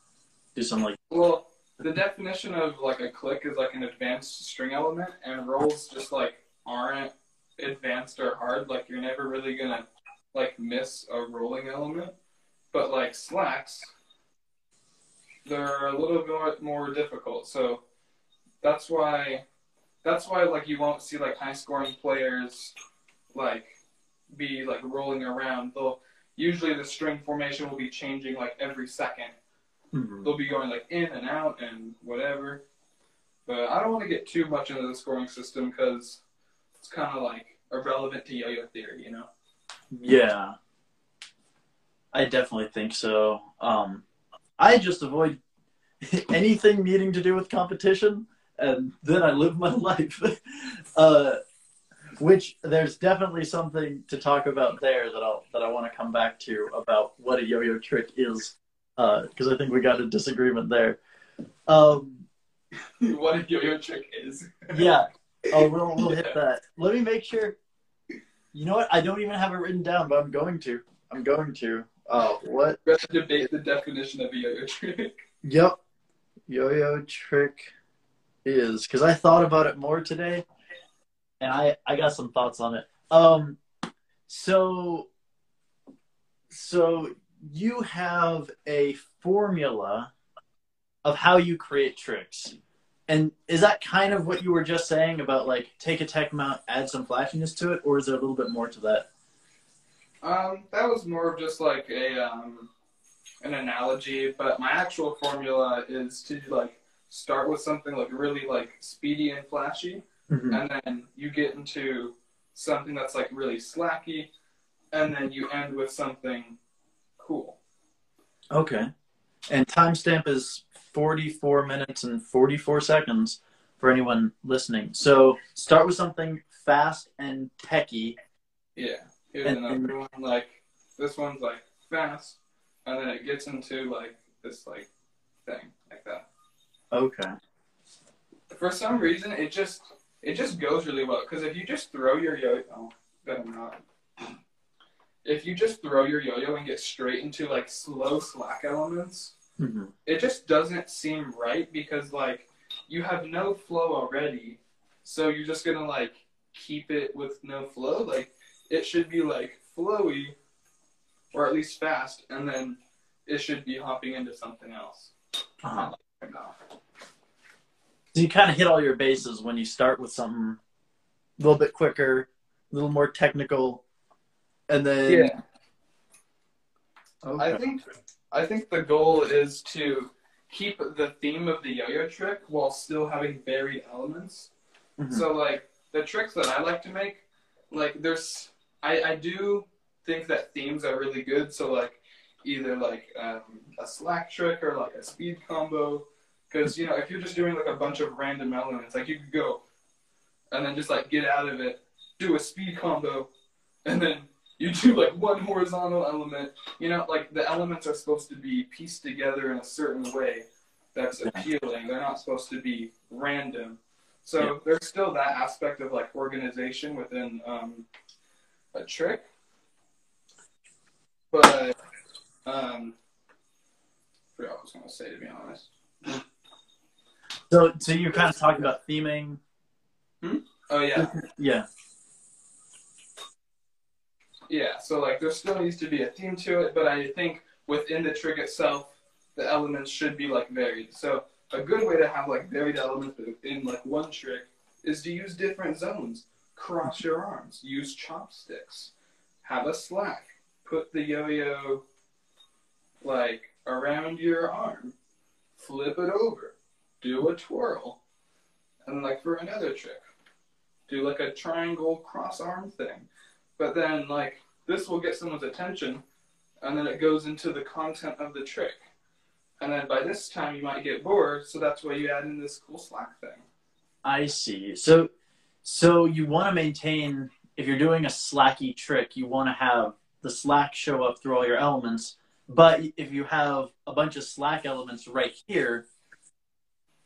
do some like Well, the definition of like a click is like an advanced string element, and rolls just like aren't advanced or hard. Like you're never really gonna like miss a rolling element. But like slacks, they're a little bit more difficult. So that's why that's why like you won't see like high scoring players like be like rolling around. They'll usually the string formation will be changing like every second Mhm. they'll be going like in and out and whatever. But I don't want to get too much into the scoring system because it's kind of like irrelevant to yo-yo theory, you know. Yeah. I definitely think so. Um, I just avoid anything needing to do with competition, and then I live my life. uh, which there's definitely something to talk about there that I'll that I want to come back to about what a yo-yo trick is, because I think we got a disagreement there. Um, what a yo-yo trick is. yeah. Oh, we'll, we'll hit that. Let me make sure. You know what? I don't even have it written down, but I'm going to. I'm going to. Oh, what? Debate the definition of a yo-yo trick. Yep. Yo-yo trick is because I thought about it more today, and I I got some thoughts on it. Um, so so you have a formula of how you create tricks. And is that kind of what you were just saying about like take a tech mount, add some flashiness to it, or is there a little bit more to that? Um, that was more of just like a um, an analogy, but my actual formula is to like start with something like really like speedy and flashy, and then you get into something that's like really slacky, and then you end with something cool. Okay. And timestamp is 44 minutes and 44 seconds for anyone listening. So start with something fast and techy. Yeah. Here's And- another one like this one's like fast, and then it gets into like this like thing like that. Okay. For some reason, it just it just goes really well because if you just throw your yo oh better not. If you just throw your yo-yo and get straight into like slow slack elements, hmm it just doesn't seem right because like you have no flow already, so you're just gonna like keep it with no flow. Like it should be like flowy, or at least fast, and then it should be hopping into something else. Uh-huh. Right. So you kind of hit all your bases when you start with something a little bit quicker, a little more technical, and then Yeah. Okay. I think I think the goal is to keep the theme of the yo-yo trick while still having varied elements. Mhm. So like the tricks that I like to make, like there's I, I do think that themes are really good. So like either like um, a slack trick or like a speed combo. Because you know if you're just doing like a bunch of random elements, like you could go and then just like get out of it, do a speed combo, and then you do like one horizontal element. You know, like the elements are supposed to be pieced together in a certain way that's appealing. They're not supposed to be random. So Yeah. there's still that aspect of like organization within um, a trick. But um, I forgot what I was gonna say to be honest. So, so you're kind of talking about theming. Oh yeah, Yeah. Yeah. So like, there still needs to be a theme to it, but I think within the trick itself, the elements should be like varied. So a good way to have like varied elements in like one trick is to use different zones. Cross your arms. Use chopsticks. Have a slack. Put the yo-yo like around your arm. Flip it over. Do a twirl. And like for another trick, do like a triangle cross arm thing. But then like this will get someone's attention and then it goes into the content of the trick. And then by this time you might get bored, so that's why you add in this cool slack thing. I see. So, so you want to maintain if you're doing a slacky trick, you want to have the slack show up through all your elements. But if you have a bunch of slack elements right here,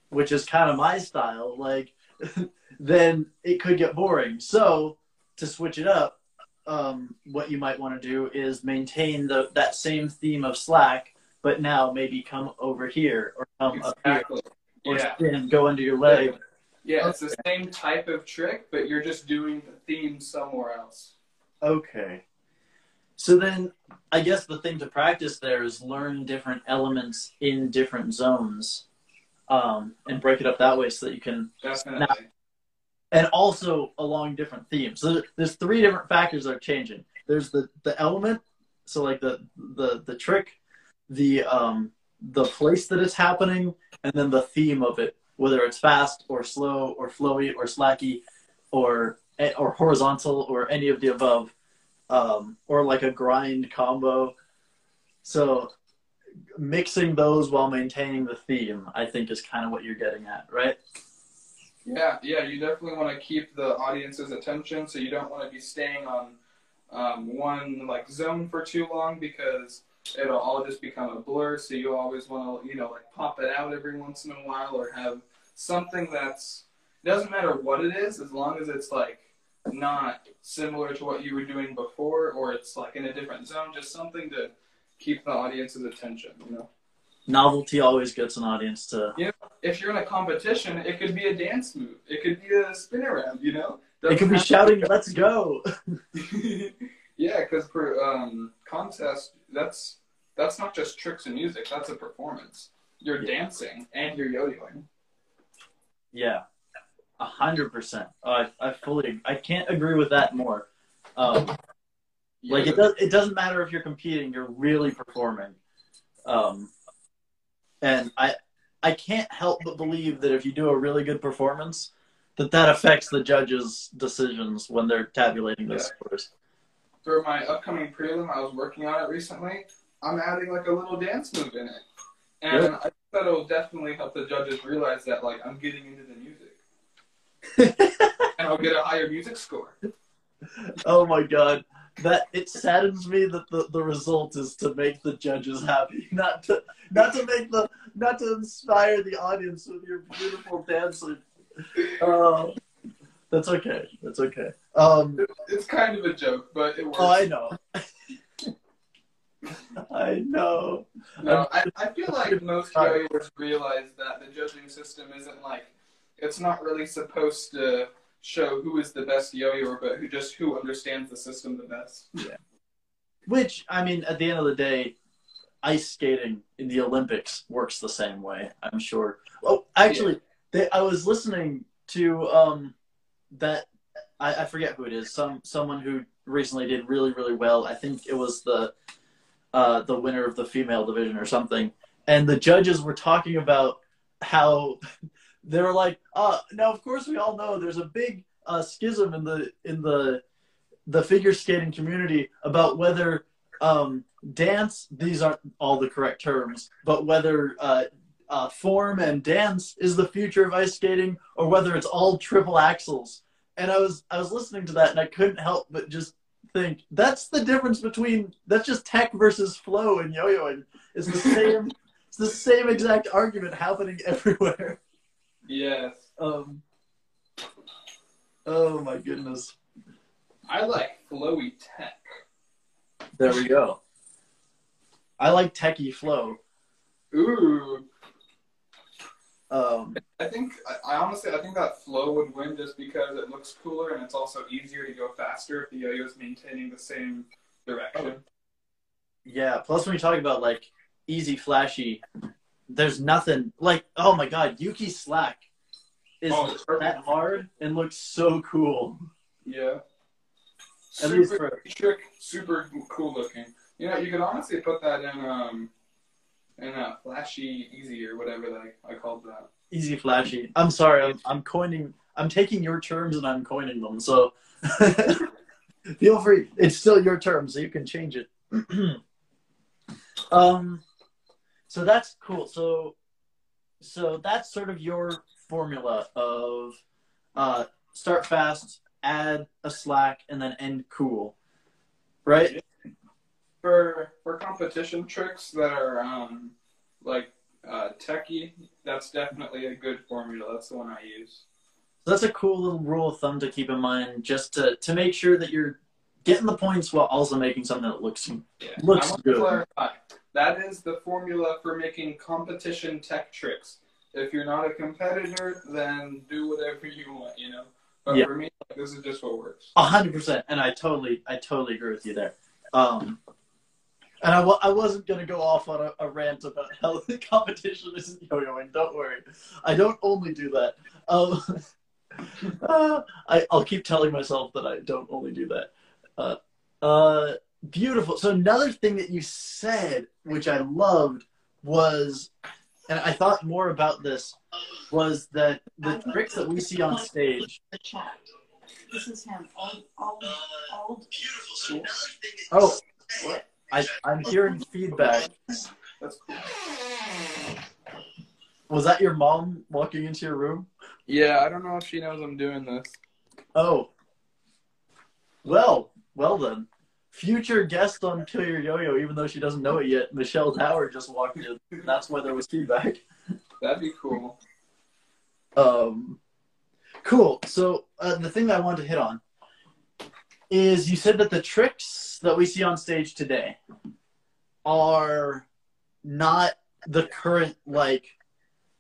which is kind of my style, like, then it could get boring. So, to switch it up, um, what you might want to do is maintain the that same theme of slack, but now maybe come over here or come up here or Yeah. spin, go under your leg. Yeah, it's the same type of trick, but you're just doing the theme somewhere else. Okay. So then I guess the thing to practice there is learn different elements in different zones. Um, and break it up that way so that you can Definitely. And also along different themes. So there's three different factors that are changing. There's the, the element, so like the the the trick, the um the place that it's happening, and then the theme of it, whether it's fast or slow or flowy or slacky, or or horizontal or any of the above, um, or like a grind combo. So mixing those while maintaining the theme, I think, is kind of what you're getting at, right? Yeah, yeah, you definitely want to keep the audience's attention, so you don't want to be staying on um, one like zone for too long because it'll all just become a blur. So you always want to, you know, like pop it out every once in a while or have something that's it doesn't matter what it is as long as it's like not similar to what you were doing before or it's like in a different zone. Just something to keep the audience's attention. You know, Novelty always gets an audience to. Yeah, if you're in a competition, it could be a dance move. It could be a spin around. You know. It could be Doesn't shouting, "Let's go!" yeah, because for um, contest, that's that's not just tricks and music. That's a performance. You're Yeah. dancing and you're yo-yoing. Yeah, a hundred percent. I I fully. I can't agree with that more. Um, like it does. It doesn't matter if you're competing. You're really performing. Um, and I I can't help but believe that if you do a really good performance, that that affects the judges' decisions when they're tabulating those Yeah. scores. For my upcoming prelim, I was working on it recently. I'm adding like a little dance move in it, and Good. I thought it'll definitely help the judges realize that like I'm getting into the music, and I'll get a higher music score. Oh my god. That it saddens me that the, the result is to make the judges happy, not to not to make the not to inspire the audience with your beautiful dancing. Oh, that's okay. That's okay. Um, It's kind of a joke, but it works. oh, I know. I know. No, I, I feel like most yo-yoers realize that the judging system isn't like it's not really supposed to show who is the best yo-yoer, but who just who understands the system the best. Yeah. Which I mean, at the end of the day, ice skating in the Olympics works the same way. I'm sure. Oh, actually, they, I was listening to um, that. I, I forget who it is. Some someone who recently did really really well. I think it was the uh, the winner of the female division or something. And the judges were talking about how they were like, uh, now of course we all know there's a big uh, schism in the in the the figure skating community about whether um, dance these aren't all the correct terms, but whether uh, uh, form and dance is the future of ice skating, or whether it's all triple axels. And I was I was listening to that, and I couldn't help but just think that's the difference between that's just tech versus flow and yo-yoing. It's the same. it's the same exact argument happening everywhere. Yes, Um, oh my goodness. I like flowy tech. There we go. I like techie flow. Ooh, Um, I think I, I honestly I think that flow would win just because it looks cooler and it's also easier to go faster if the yo-yo is maintaining the same direction. yeah. Plus, when you talk about like easy, flashy, there's nothing like. Oh my God, Yuki Slack is Oh, that hard and looks so cool. Yeah. At Super for trick, super cool looking. You know, you could honestly put that in um in a flashy easy or whatever that I, I called that. easy, flashy. I'm sorry, I'm, I'm coining. I'm taking your terms and I'm coining them. So feel free. It's still your term, so you can change it. um, so that's cool. So, so that's sort of your formula of uh, start fast, add a slack, and then end cool, right? For for competition tricks that are um like uh techie, that's definitely a good formula. That's the one I use. So that's a cool little rule of thumb to keep in mind, just to to make sure that you're getting the points while also making something that looks Yeah. Looks I good. to clarify. That is the formula for making competition tech tricks. If you're not a competitor, then do whatever you want, you know. But Yeah. for me, like, this is just what works. A hundred percent, and I totally, I totally agree with you there. Um, and I, I wasn't gonna go off on a, a rant about how the competition isn't yo-yoing. Don't worry, I don't only do that. Um, uh, I, I'll keep telling myself that I don't only do that. Uh, uh, beautiful. So another thing that you said, which I loved, was, and I thought more about this, was that the tricks that we see on stage. the chat. This is him. Old, old, old. Oh, I, I'm hearing feedback. That's cool. Was that your mom walking into your room? Yeah, I don't know if she knows I'm doing this. Oh. Well, well then. Future guest on Kill Your Yo-Yo, even though she doesn't know it yet, Michelle Dauer just walked in. That's why there was feedback. That'd be cool. Um, cool. So uh, the thing that I wanted to hit on is you said that the tricks that we see on stage today are not the current like.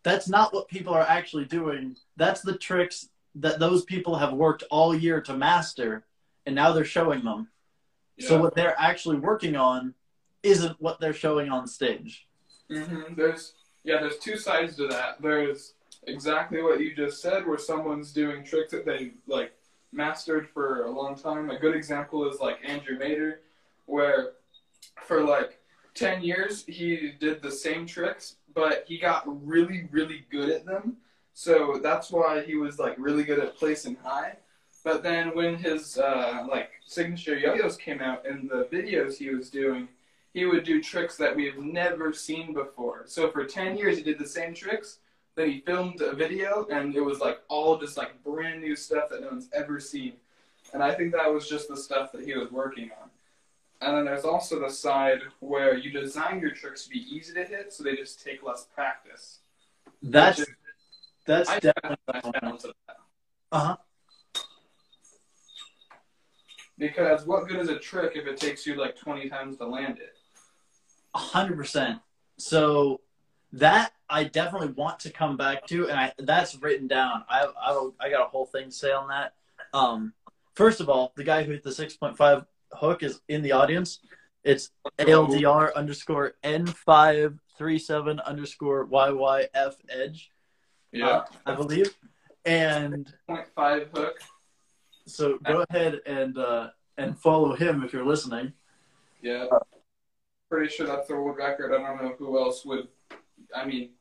That's not what people are actually doing. That's the tricks that those people have worked all year to master, and now they're showing them. So what they're actually working on isn't what they're showing on stage. hmm There's yeah, there's two sides to that. There's exactly what you just said, where someone's doing tricks that they like mastered for a long time. A good example is like Andrew Mater, where for like ten years he did the same tricks, but he got really, really good at them. So that's why he was like really good at placing high. But then when his uh, like signature yo-yos came out and the videos he was doing, he would do tricks that we have never seen before. So for 10 years, he did the same tricks. Then he filmed a video, and it was like all just like brand new stuff that no one's ever seen. And I think that was just the stuff that he was working on. And then there's also the side where you design your tricks to be easy to hit, so they just take less practice. That's is- that's I definitely a nice balance of that. uh-huh. Because what good is a trick if it takes you like 20 times to land it? A hundred percent. So that I definitely want to come back to, and I that's written down. I I, I got a whole thing to say on that. Um, first of all, the guy who hit the six point five hook is in the audience. It's ALDR underscore N five three seven underscore YYF Edge, Yeah. uh, I believe. And 0.5 hook. So go ahead and uh, and follow him if you're listening. Yeah. Pretty sure that's the world record. I don't know who else would. I mean,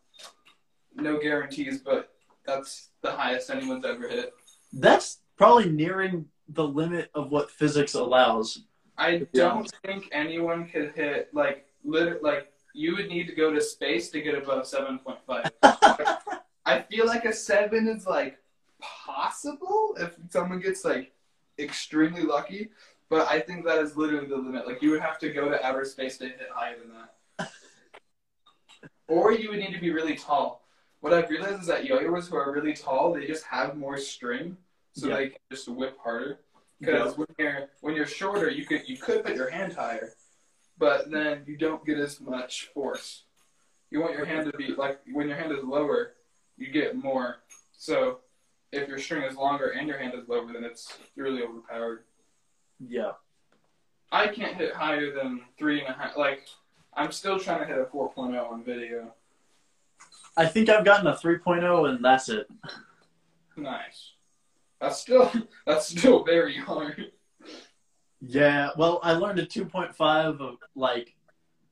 no guarantees, but that's the highest anyone's ever hit. That's probably nearing the limit of what physics allows. I don't think anyone could hit like lit like you would need to go to space to get above seven point five. I feel like a seven is like possible if someone gets like extremely lucky, but I think that is literally the limit. Like you would have to go to outer space to hit higher than that, or you would need to be really tall. What I've realized is that yo-yoers who are really tall, they just have more string, so Yeah. they can just whip harder. Because when you're when you're shorter, you could you could put your hand higher, but then you don't get as much force. You want your hand to be like when your hand is lower, you get more. So if your string is longer and your hand is lower, then it's really overpowered. Yeah. I can't hit higher than three and a half. Like I'm still trying to hit a 4.0 on video. I think I've gotten a 3.0 and that's it. Nice. That's still that's still very hard. Yeah, well, I learned a 2.5 of like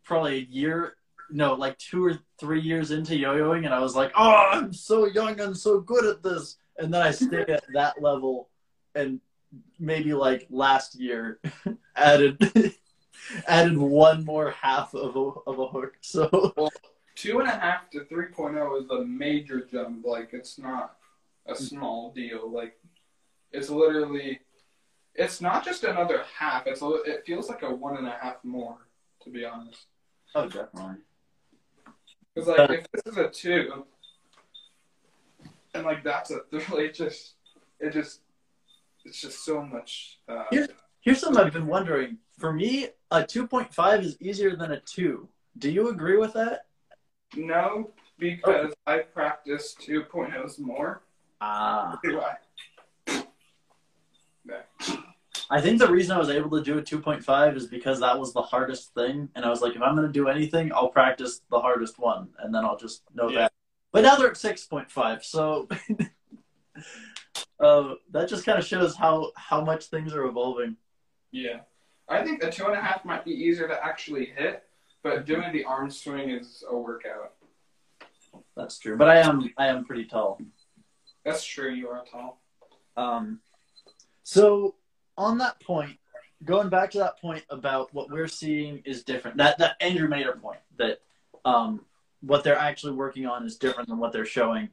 probably a year, no, like two or three years into yo-yoing, and I was like, oh, I'm so young and so good at this. And then I stayed at that level, and maybe like last year added added one more half of a of a hook. So Two and a half to 3.0 is a major jump. Like it's not a small deal. Like it's literally, it's not just another half. It's a, it feels like a one and a half more, to be honest. oh, definitely. Because like if this is a two, and like that's a three, it just it just it's just so much. Uh, Here- Here's something I've been wondering. For me, a 2.5 is easier than a two. Do you agree with that? no, because I practice 2.0s more. Ah. Do I? I think the reason I was able to do a 2.5 is because that was the hardest thing. And I was like, if I'm going to do anything, I'll practice the hardest one. And then I'll just know Yeah. But now they're at 6.5. So uh, that just kind of shows how, how much things are evolving. Yeah, I think a two and a half might be easier to actually hit, but doing the arm swing is a workout. That's true. But I am I am pretty tall. That's true. You are tall. Um, so on that point, going back to that point about what we're seeing is different. That that Andrew Mater point that um, what they're actually working on is different than what they're showing.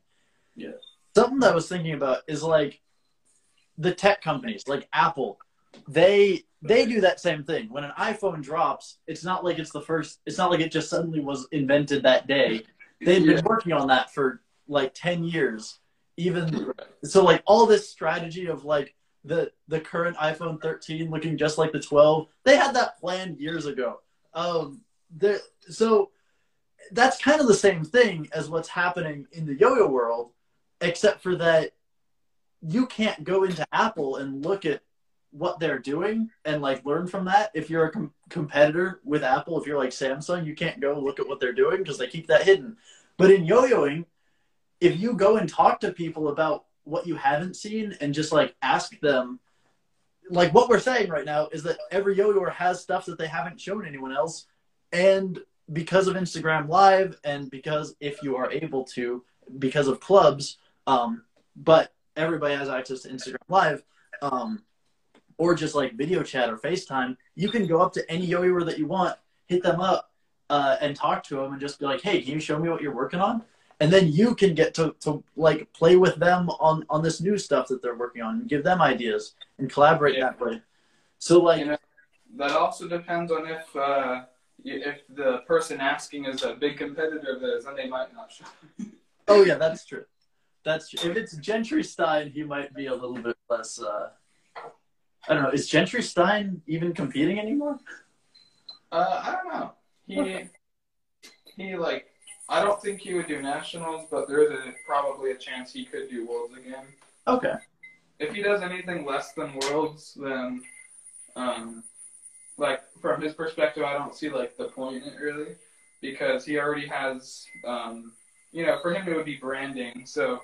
Yeah. Something that I was thinking about is like the tech companies, like Apple. They they do that same thing. When an iPhone drops, it's not like it's the first. It's not like it just suddenly was invented that day. They've Yeah. been working on that for like ten years. Even so like all this strategy of like the the current iphone 13 looking just like the 12 they had that planned years ago um there so that's kind of the same thing as what's happening in the yo-yo world except for that you can't go into apple and look at what they're doing and like learn from that. If you're a com- competitor with apple if you're like samsung you can't go look at what they're doing because they keep that hidden. But in yo-yoing if you go and talk to people about what you haven't seen and just like ask them like what we're saying right now is that every yo-yoer has stuff that they haven't shown anyone else and because of instagram live and because if you are able to because of clubs um, but everybody has access to instagram live um, or just like video chat or facetime you can go up to any yo-yoer that you want hit them up uh, and talk to them and just be like hey can you show me what you're working on and then you can get to, to like play with them on on this new stuff that they're working on and give them ideas and collaborate Yeah. that way so like You know, that also depends on if uh, if the person asking is a big competitor of theirs, then they might not show. oh yeah that's true that's true. if it's gentry stein he might be a little bit less uh i don't know is gentry stein even competing anymore Uh, I don't know. He he like I don't think he would do nationals, but there's a probably a chance he could do worlds again. okay If he does anything less than worlds, then um, like from his perspective, I don't see like the point in it really, because he already has um, you know, for him it would be branding. So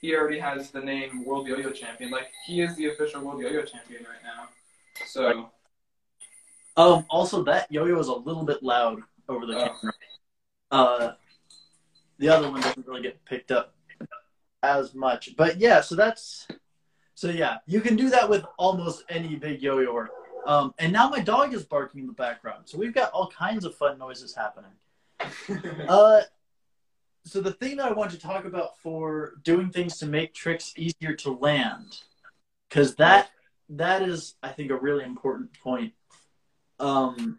he already has the name World Yo-Yo Champion. Like he is the official World Yo-Yo Champion right now. So um also that yo-yo is a little bit loud over the Oh. camera uh the other one doesn't really get picked up as much but yeah so that's so yeah you can do that with almost any big yo-yoer um and now my dog is barking in the background so we've got all kinds of fun noises happening Uh, so the thing that I want to talk about for doing things to make tricks easier to land, because that that is, I think, a really important point. Um,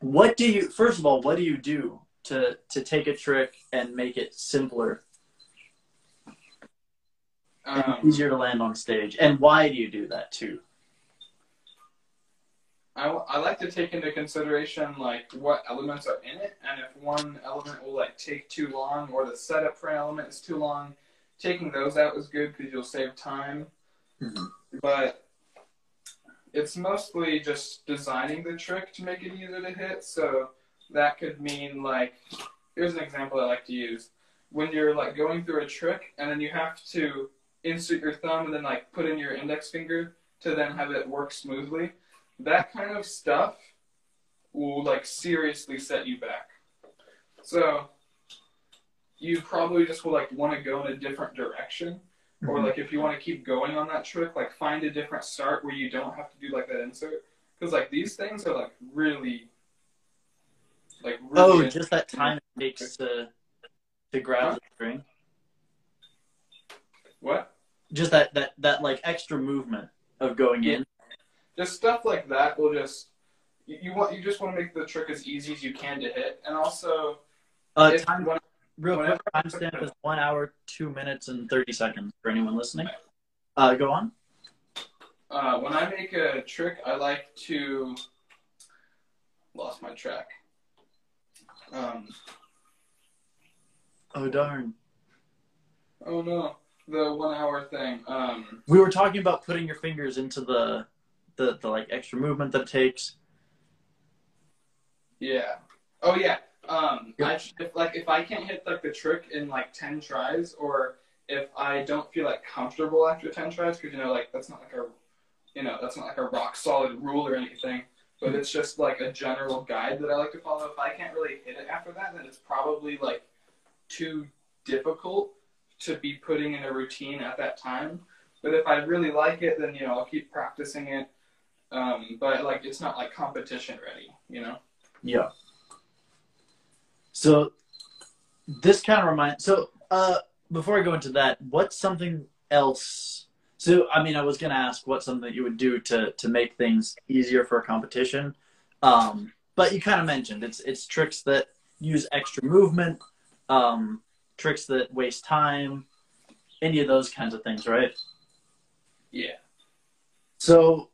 what do you first of all, what do you do to to take a trick and make it simpler and um, easier to land on stage, and why do you do that too? I, I like to take into consideration like what elements are in it, and if one element will like take too long, or the setup for an element is too long, taking those out is good because you'll save time. Mhm. But it's mostly just designing the trick to make it easier to hit. So that could mean like here's an example I like to use. When you're like going through a trick and then you have to insert your thumb and then like put in your index finger to then have it work smoothly. That kind of stuff will like seriously set you back. So you probably just will like want to go in a different direction or mm-hmm. like if you want to keep going on that trick, like find a different start where you don't have to do like that insert. Because like these things are like really, like Oh, just that time it takes to to grab Huh? the string. what? Just that that that like extra movement of going in. Just stuff like that will just you, you want you just want to make the trick as easy as you can to hit, and also Uh, if- time when- real quick. Timestamp is one hour, two minutes, and thirty seconds for anyone listening. Uh, go on. uh, when I make a trick, I like to lost my track. Um, Oh darn. oh no, the one hour thing. Um, We were talking about putting your fingers into the the, the like extra movement that it takes. Yeah. Oh yeah. Um. I if like if I can't hit like the trick in like ten tries, or if I don't feel like comfortable after ten tries, because you know like that's not like a, you know that's not like a rock solid rule or anything, but it's just like a general guide that I like to follow. If I can't really hit it after that, then it's probably like too difficult to be putting in a routine at that time. But if I really like it, then you know I'll keep practicing it. Um, but like it's not like competition ready, you know. Yeah. So this kind of reminds. So uh, before I go into that, what's something else? So I mean, I was gonna ask what's something that you would do to to make things easier for a competition, um, but you kind of mentioned it's it's tricks that use extra movement, um, tricks that waste time, any of those kinds of things, right? Yeah. So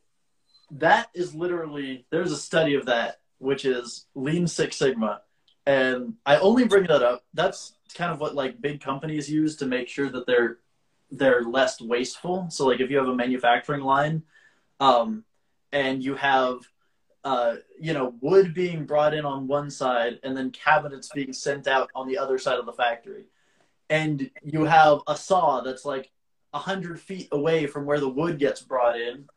that is literally there's a study of that which is Lean Six Sigma, and I only bring that up. That's kind of what like big companies use to make sure that they're they're less wasteful. So like if you have a manufacturing line, um, and you have uh, you know wood being brought in on one side and then cabinets being sent out on the other side of the factory, and you have a saw that's like a hundred feet away from where the wood gets brought in,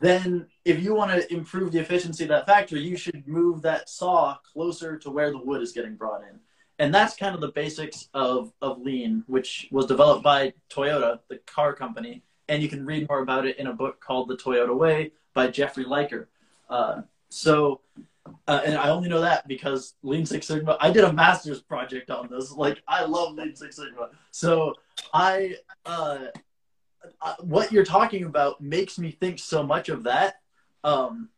then if you want to improve the efficiency of that factory, you should move that saw closer to where the wood is getting brought in. And that's kind of the basics of, of lean, which was developed by Toyota, the car company. And you can read more about it in a book called The Toyota Way by Jeffrey Liker. Uh, so, uh, and I only know that because Lean Six Sigma, I did a master's project on this. Like, I love Lean Six Sigma. So, I, uh, uh, what you're talking about makes me think so much of that um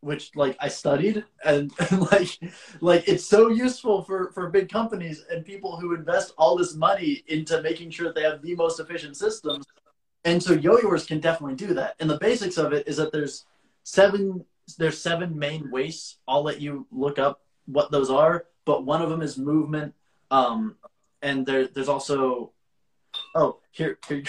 which like i studied and, and like like it's so useful for for big companies and people who invest all this money into making sure that they have the most efficient systems. And so yo-yoers can definitely do that. And the basics of it is that there's seven there's seven main wastes. I'll let you look up what those are but one of them is movement um and there there's also oh here here.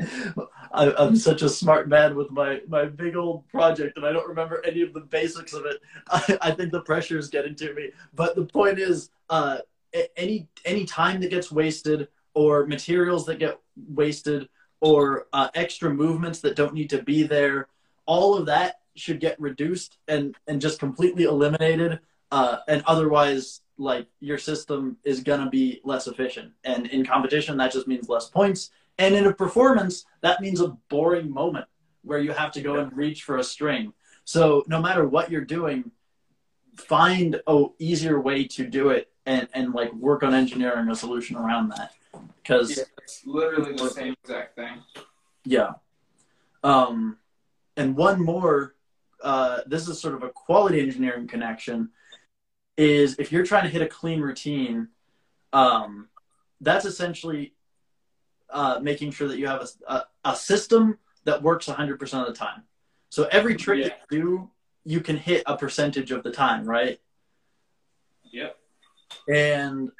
I, I'm such a smart man with my, my big old project, and I don't remember any of the basics of it. I, I think the pressure is getting to me. But the point is, uh, any any time that gets wasted, or materials that get wasted, or uh, extra movements that don't need to be there, all of that should get reduced and and just completely eliminated. Uh, and otherwise, like your system is gonna be less efficient. And in competition, that just means less points and in a performance, that means a boring moment where you have to go and reach for a string. So no matter what you're doing, find a easier way to do it and, and like work on engineering a solution around that. Because Yeah, it's literally the same exact thing. yeah. Um, and one more, uh, this is sort of a quality engineering connection, is if you're trying to hit a clean routine, um, that's essentially uh, making sure that you have a, a, a system that works 100% of the time. So every trick Yeah. you do, you can hit a percentage of the time, right? Yep. And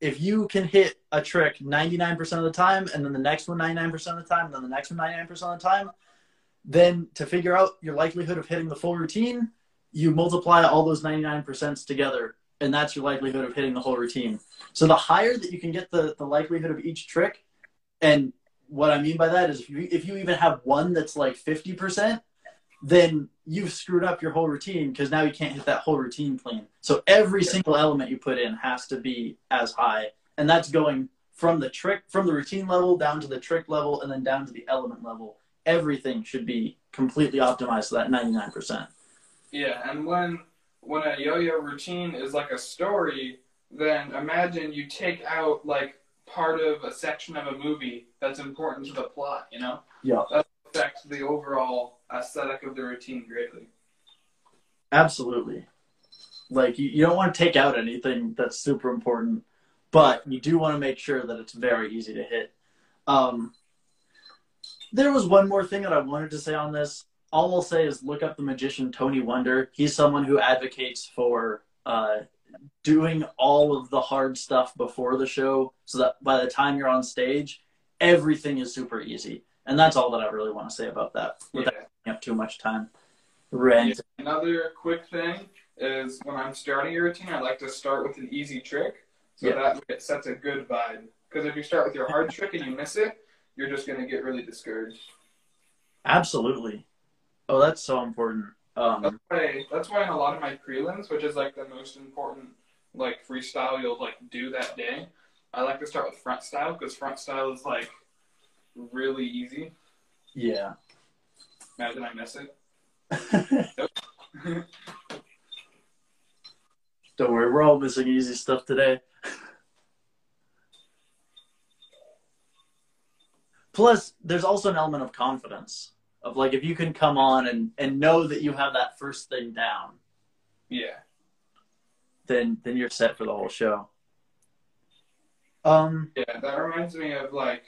if you can hit a trick 99% of the time, and then the next one 99% of the time, and then the next one 99% of the time, then to figure out your likelihood of hitting the full routine, you multiply all those 99% together, and that's your likelihood of hitting the whole routine. So the higher that you can get the, the likelihood of each trick, and what I mean by that is if you, if you even have one that's like 50%, then you've screwed up your whole routine because now you can't hit that whole routine clean. So every single element you put in has to be as high, and that's going from the trick from the routine level down to the trick level and then down to the element level. Everything should be completely optimized to that 99%. Yeah, and when when a yo-yo routine is like a story, then imagine you take out like part of a section of a movie that's important to the plot. You know, Yeah. that affects the overall aesthetic of the routine greatly. Absolutely. Like you, you don't want to take out anything that's super important, but you do want to make sure that it's very easy to hit. Um, there was one more thing that I wanted to say on this. All I'll say is look up the magician Tommy Wonder. He's someone who advocates for uh, doing all of the hard stuff before the show, so that by the time you're on stage, everything is super easy. And that's all that I really want to say about that. Without Yeah. taking up too much time. Rant. Another quick thing is when I'm starting a routine, I like to start with an easy trick, so Yeah. that it sets a good vibe. Because if you start with your hard trick and you miss it, you're just gonna get really discouraged. Absolutely. Oh, that's so important. That's Um, why that's why in a lot of my prelims, which is like the most important like freestyle you'll like do that day, I like to start with front style because front style is like really easy. yeah. Imagine I miss it. Don't worry, we're all missing easy stuff today. Plus, there's also an element of confidence of like if you can come on and, and know that you have that first thing down, Yeah. then then you're set for the whole show. Um, Yeah, that reminds me of like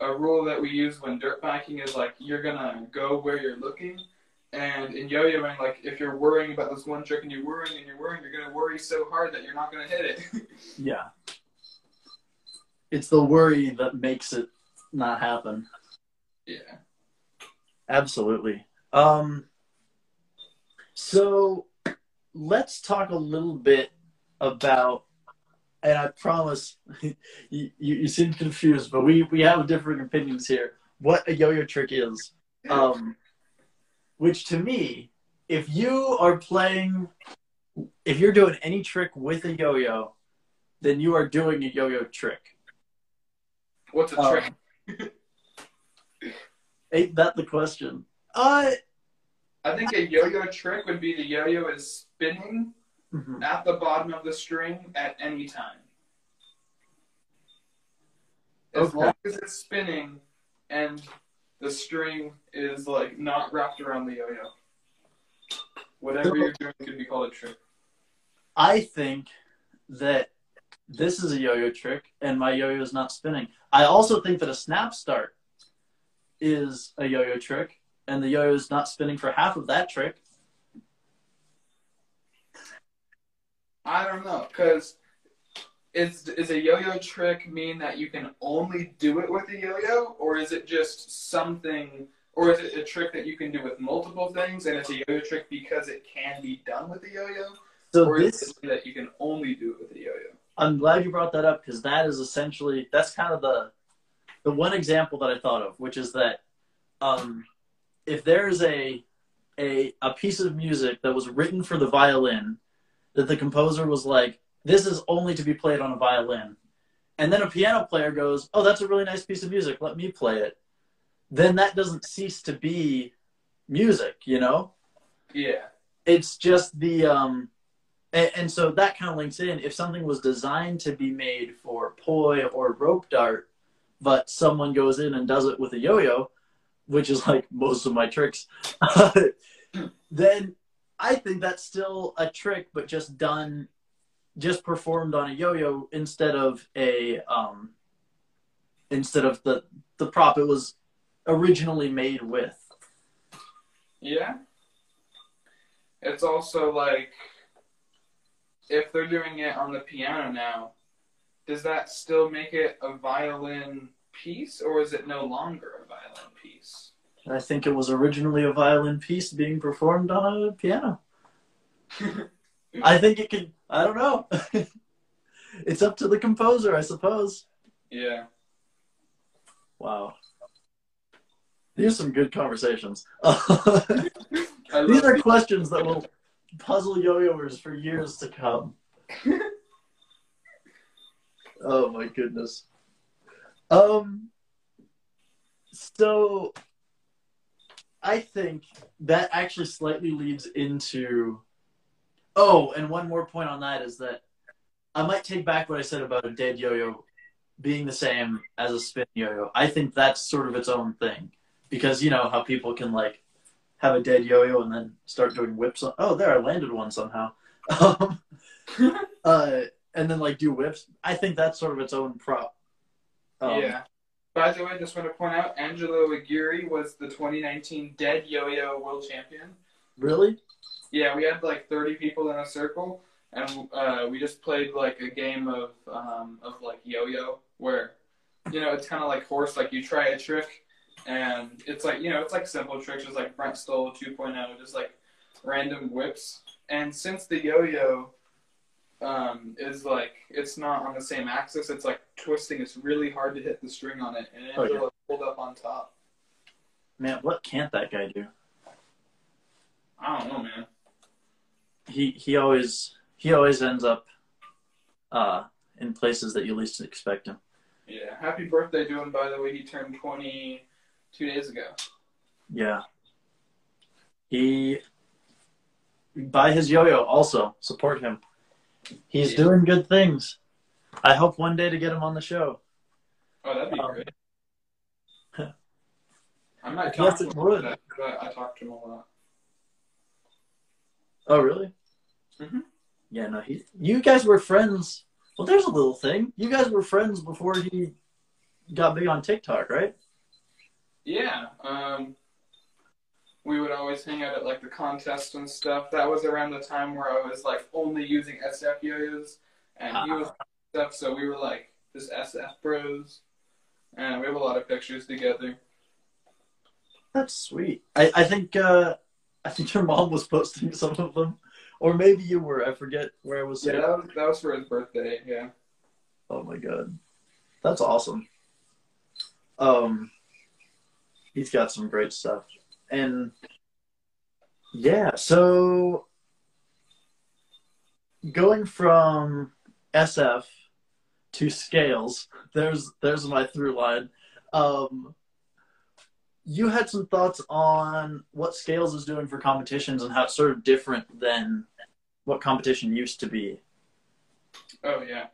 a rule that we use when dirt biking is like you're gonna go where you're looking. And in yo-yoing, like if you're worrying about this one trick and you're worrying and you're worrying, you're gonna worry so hard that you're not gonna hit it. yeah. It's the worry that makes it not happen. yeah. Absolutely. Um, so let's talk a little bit about, and I promise you, you, you seem confused, but we, we have different opinions here. What a yo-yo trick is, um, which to me, if you are playing, if you're doing any trick with a yo-yo, then you are doing a yo-yo trick. What's a Um, trick? Ain't that the question? Uh, I think a yo-yo trick would be the yo-yo is spinning mhm. at the bottom of the string at any time. As Okay. long as it's spinning and the string is like not wrapped around the yo-yo. Whatever you're doing could be called a trick. I think that this is a yo-yo trick, and my yo-yo is not spinning. I also think that a snap start is a yo-yo trick, and the yo-yo is not spinning for half of that trick. I don't know, because is is a yo-yo trick mean that you can only do it with a yo-yo, or is it just something, or is it a trick that you can do with multiple things, and it's a yo-yo trick because it can be done with a yo-yo, So or is it that you can only do it with a yo-yo? I'm glad you brought that up because that is essentially that's kind of the the one example that I thought of, which is that um, if there's a a a piece of music that was written for the violin that the composer was like, this is only to be played on a violin, and then a piano player goes, oh, that's a really nice piece of music, let me play it, then that doesn't cease to be music, you know? Yeah. it's just the um and, and so that kind of links in. If something was designed to be made for poi or rope dart but someone goes in and does it with a yo-yo which is like most of my tricks then i think that's still a trick but just done just performed on a yo-yo instead of a um instead of the the prop it was originally made with Yeah. it's also like if they're doing it on the piano now, does that still make it a violin piece, or is it no longer a violin piece? I think it was originally a violin piece being performed on a piano. I think it could. I don't know. it's up to the composer, I suppose. Yeah. Wow. These are some good conversations. These are questions that will puzzle yo-yoers for years to come. oh my goodness. Um so I think that actually slightly leads into Oh, and one more point on that is that I might take back what I said about a dead yo-yo being the same as a spin yo-yo. I think that's sort of its own thing because you know how people can like have a dead yo-yo and then start doing whips. On, oh, there, I landed one somehow. Um, uh, and then like do whips. I think that's sort of its own prop. Um, yeah. By the way, just want to point out, Angelo Aguirre was the 2019 Dead Yo-Yo World Champion. Really? Yeah, we had like 30 people in a circle, and uh, we just played like a game of um, of like yo-yo, where you know it's kind of like horse. Like you try a trick, and it's like you know it's like simple tricks, just like Brent Stole 2.0, just like random whips. And since the yo-yo um, is like it's not on the same axis, it's like twisting. It's really hard to hit the string on it, and Oh, yeah. Angelo pulled up on top. Man, what can't that guy do? I don't know, man. He he always he always ends up uh, in places that you least expect him. Yeah, happy birthday to him. By the way, he turned 20 two days ago. Yeah. He buy his yo-yo also support him. He's Yeah. doing good things. I hope one day to get him on the show. Oh, that'd be Um, great. I might Yes, it him would. I, I talk to him a lot. Oh, really? Mhm. Yeah, no. He, you guys were friends. Well, there's a little thing. You guys were friends before he got big on TikTok, right? Yeah. Um, we would always hang out at like the contests and stuff. That was around the time where I was like only using SF yo-yos, and he was stuff. So we were like just SF bros, and we have a lot of pictures together. That's sweet. I, I think uh, I think your mom was posting some of them, or maybe you were. I forget where I was. Yeah, that was, that was for his birthday. Yeah. Oh my god, that's awesome. Um, he's got some great stuff, and yeah. So going from SF to scales, there's there's my through line. Um, you had some thoughts on what scales is doing for competitions and how it's sort of different than what competition used to be. Oh yeah.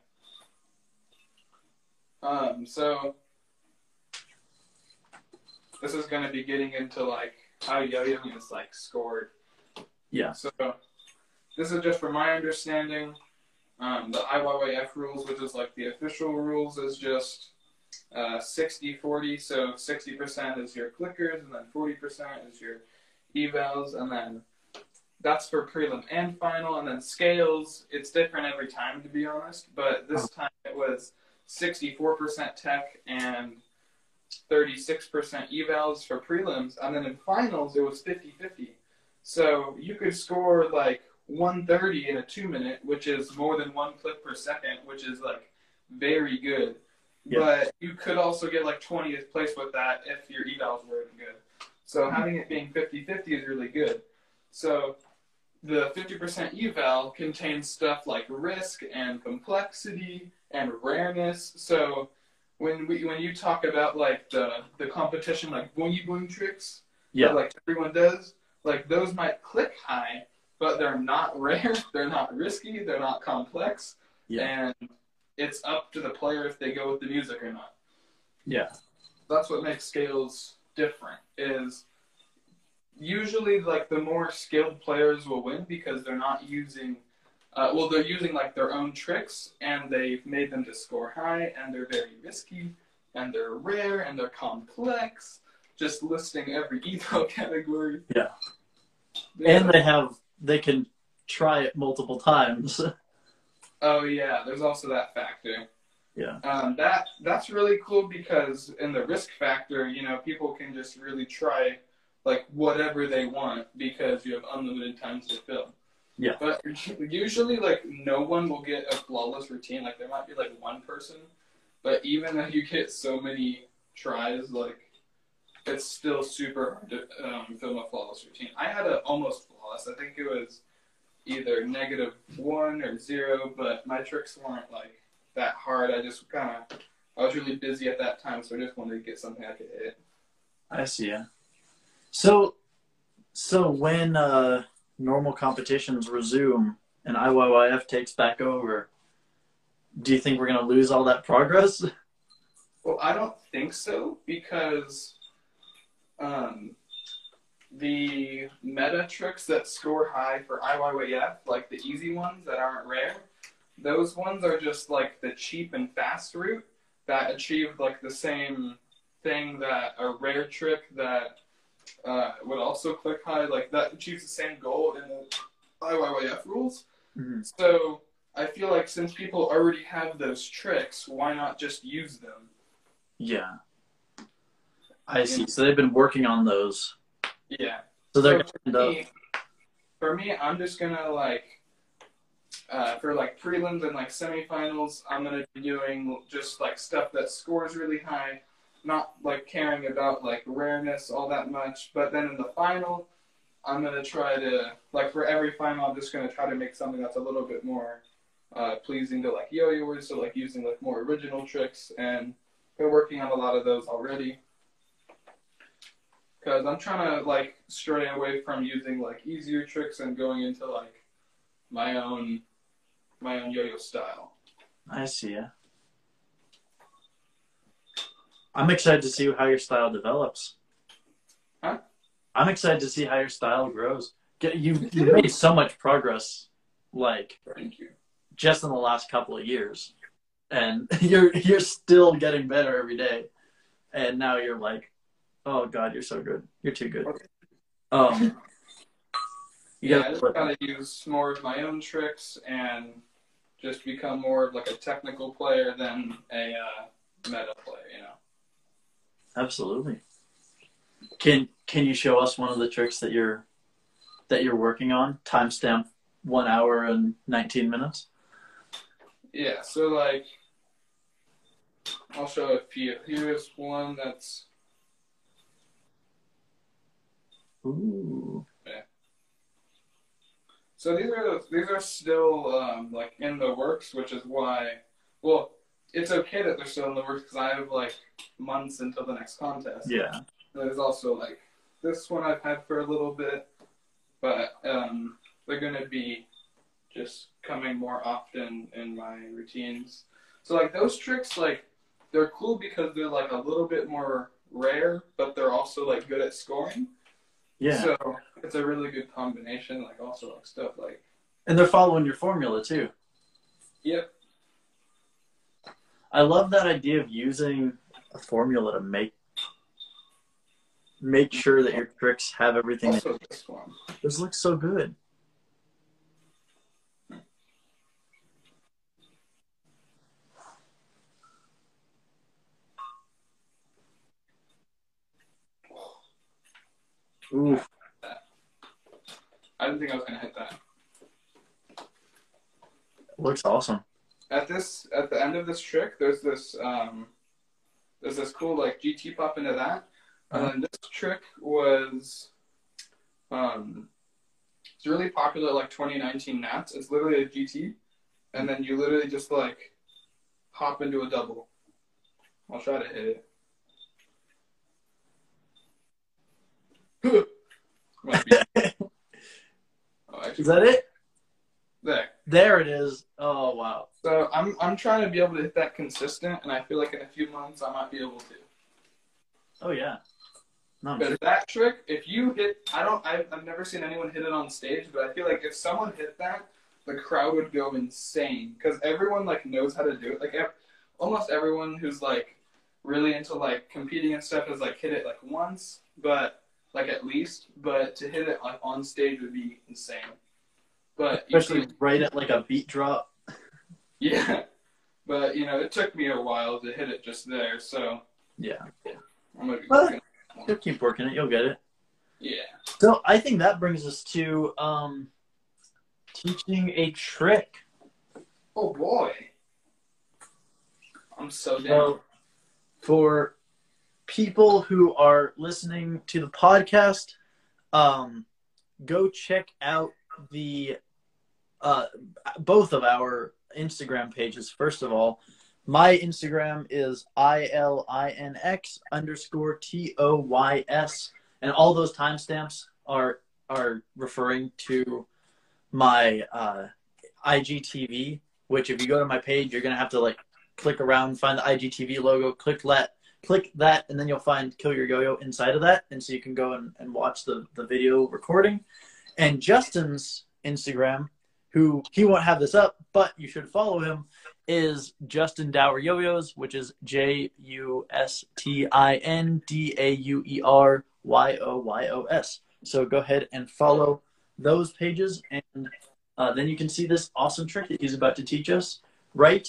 Um, so this is going to be getting into like how yo-yoing is like scored. Yeah. So this is just from my understanding. Um, the IYYF rules, which is like the official rules, is just uh, 60-40. So 60% is your clickers, and then 40% is your evals, and then that's for prelim and final. And then scales, it's different every time, to be honest. But this time it was 64% tech and 36% evals for prelims. And then in finals, it was 50 50. So you could score like 130 in a two minute, which is more than one click per second, which is like very good. Yeah. But you could also get like 20th place with that if your evals weren't good. So having it being 50 50 is really good. So the 50% eval contains stuff like risk and complexity and rareness. So when we when you talk about like the the competition like boingy boing tricks Yeah. that like everyone does, like those might click high, but they're not rare, they're not risky, they're not complex, Yeah. and it's up to the player if they go with the music or not. Yeah. That's what makes scales different. Is usually like the more skilled players will win because they're not using. Uh, well, they're using like their own tricks, and they've made them to score high, and they're very risky, and they're rare, and they're complex. Just listing every evo category. Yeah. And they have they can try it multiple times. Oh yeah, there's also that factor. Yeah. Um, that that's really cool because in the risk factor, you know, people can just really try like whatever they want because you have unlimited times to film. Yeah. But usually, like no one will get a flawless routine. Like there might be like one person, but even though you get so many tries, like it's still super hard to um, film a flawless routine. I had a almost flawless. I think it was either negative one or zero, but my tricks weren't like that hard. I just kind of I was really busy at that time, so I just wanted to get something I could hit. I see. Yeah. So, so when uh, normal competitions resume and IYYF takes back over, do you think we're gonna lose all that progress? Well, I don't think so because um, the meta tricks that score high for IYYF, like the easy ones that aren't rare, those ones are just like the cheap and fast route that achieve like the same thing that a rare trick that uh, would also click high, like that achieves the same goal in the IYYF rules. Mhm. So I feel like since people already have those tricks, why not just use them? Yeah. I see. So they've been working on those. Yeah. So they're So gonna for, me, for me, I'm just gonna like uh, for like prelims and like semifinals, I'm gonna be doing just like stuff that scores really high, not like caring about like rareness all that much. But then in the final, I'm gonna try to like for every final, I'm just gonna try to make something that's a little bit more uh, pleasing to like yo-yoers, so like using like more original tricks, and been working on a lot of those already I'm trying to like stray away from using like easier tricks and going into like my own my own yo-yo style. I see. Yeah. I'm excited to see how your style develops. Huh? I'm excited to see how your style grows. You. You made so much progress, like Thank you. just in the last couple of years, and you're you're still getting better every day. And now you're like, oh god, you're so good. You're too good. Um. Yeah, I just flip. gotta use more of my own tricks and just become more of like a technical player than a uh, meta player. You know. Absolutely. Can Can you show us one of the tricks that you're that you're working on? Timestamp one hour and nineteen minutes. Yeah. So like, I'll show a few. Here's one that's Ooh. Yeah. So these are these are still um, like in the works, which is why. Well, it's okay that they're still in the works because I have like months until the next contest. Yeah. There's also like this one I've had for a little bit, but um, they're gonna be just coming more often in my routines. So like those tricks, like they're cool because they're like a little bit more rare, but they're also like good at scoring. Yeah. So it's a really good combination. Like also like stuff like and they're following your formula too. yep. I love that idea of using a formula to make make sure that your tricks have everything. Also this one. this looks so good. Ooh. I didn't think I was gonna hit that. Looks awesome. At this, at the end of this trick, there's this, um, there's this cool like GT pop into that, and then this trick was, um, it's really popular like 2019 Nats. It's literally a GT, and then you literally just like hop into a double. I'll try to hit it. Might be- oh, Is that it? there. There it is. Oh wow. So I'm I'm trying to be able to hit that consistent, and I feel like in a few months I might be able to. Oh yeah. No, I'm sure. But that trick, if you hit, I don't, I've, I've never seen anyone hit it on stage, but I feel like if someone hit that, the crowd would go insane because everyone like knows how to do it. Like ev- almost everyone who's like really into like competing and stuff has like hit it like once, but like at least, but to hit it like on stage would be insane. But Especially see- right at like a beat drop. yeah. But you know, it took me a while to hit it just there, so Yeah. I'm gonna be Well- working. You'll keep working it, you'll get it. Yeah. So I think that brings us to um, teaching a trick. Oh boy. I'm so down. So for people who are listening to the podcast, um, go check out the uh, both of our Instagram pages. First of all, my Instagram is i l i n x underscore t o y s, and all those timestamps are are referring to my uh, IGTV. Which, if you go to my page, you're gonna have to like click around, find the IGTV logo, click that, click that, and then you'll find Kill Your Yo-Yo inside of that, and so you can go and, and watch the, the video recording. And Justin's Instagram, who he won't have this up, but you should follow him, is Justin Dauer Yo-Yos, which is J U S T I N D A U E R Y O Y O S. So go ahead and follow those pages, and uh, then you can see this awesome trick that he's about to teach us right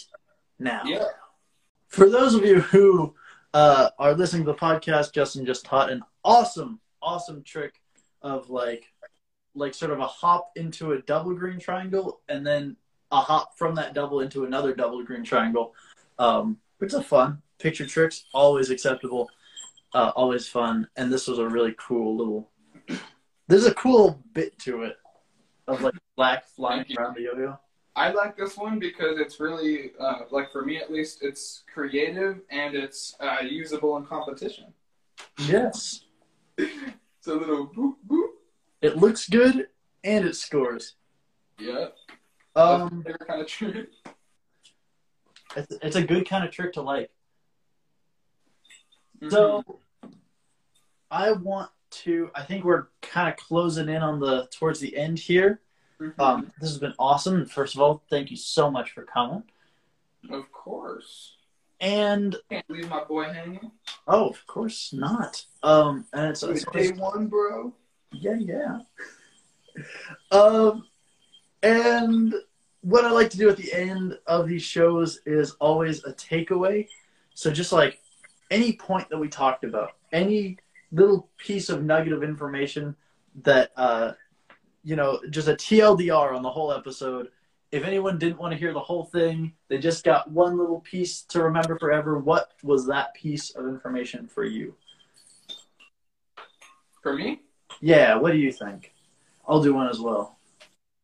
now. Yeah. For those of you who uh, are listening to the podcast, Justin just taught an awesome, awesome trick of like, like sort of a hop into a double green triangle, and then a hop from that double into another double green triangle. Um, which is fun. Picture tricks always acceptable, uh, always fun, and this was a really cool little. There's a cool bit to it of like black flying around the yo-yo. I like this one because it's really, uh, like for me at least, it's creative and it's uh, usable in competition. Yes, It's a little boop boop. it looks good and it scores. Yeah. Um, Favorite kind of trick. it's, it's a good kind of trick to like. Mm-hmm. So, I want to. I think we're kind of closing in on the towards the end here. Mhm. Um, this has been awesome. First of all, thank you so much for coming. of course. And Can't leave my boy hanging. oh, of course not. Um, and it's, it's Day one, bro. yeah, yeah. Um, and what I like to do at the end of these shows is always a takeaway. So just like any point that we talked about, any little piece of nugget of information that uh, you know, just a TLDR on the whole episode. If anyone didn't want to hear the whole thing, they just got one little piece to remember forever. What was that piece of information for you? For me, Yeah, what do you think? I'll do one as well.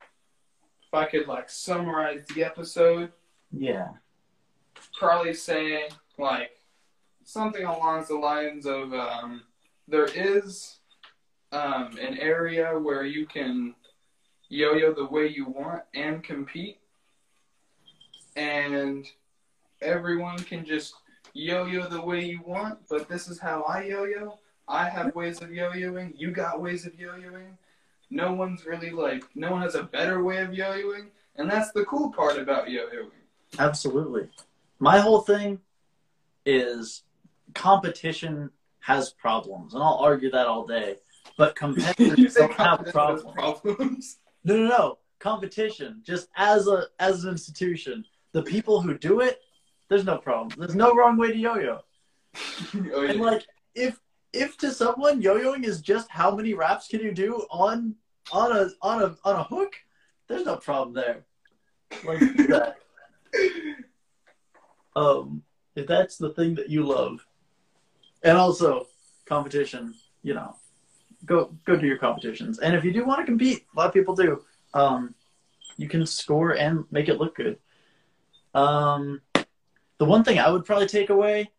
if I could like summarize the episode, Yeah. probably say like something along the lines of um, there is um, an area where you can yo-yo the way you want and compete, and everyone can just yo-yo the way you want. But this is how I yo-yo. I have ways of yo-yoing. You got ways of yo-yoing. No one's really like no one has a better way of yo-yoing, and that's the cool part about yo-yoing. Absolutely. My whole thing is competition has problems, and I'll argue that all day. But you competitors don't have problems. problems. No, no, no. Competition, just as a as an institution, the people who do it, there's no problem. There's no wrong way to yo-yo. oh, And like, if if to someone yo-yoing is just how many wraps can you do on on a on a on a hook, there's no problem there. Like that. um, if that's the thing that you love, and also competition, you know, go go do your competitions. And if you do want to compete, a lot of people do. Um, you can score and make it look good. Um, the one thing I would probably take away,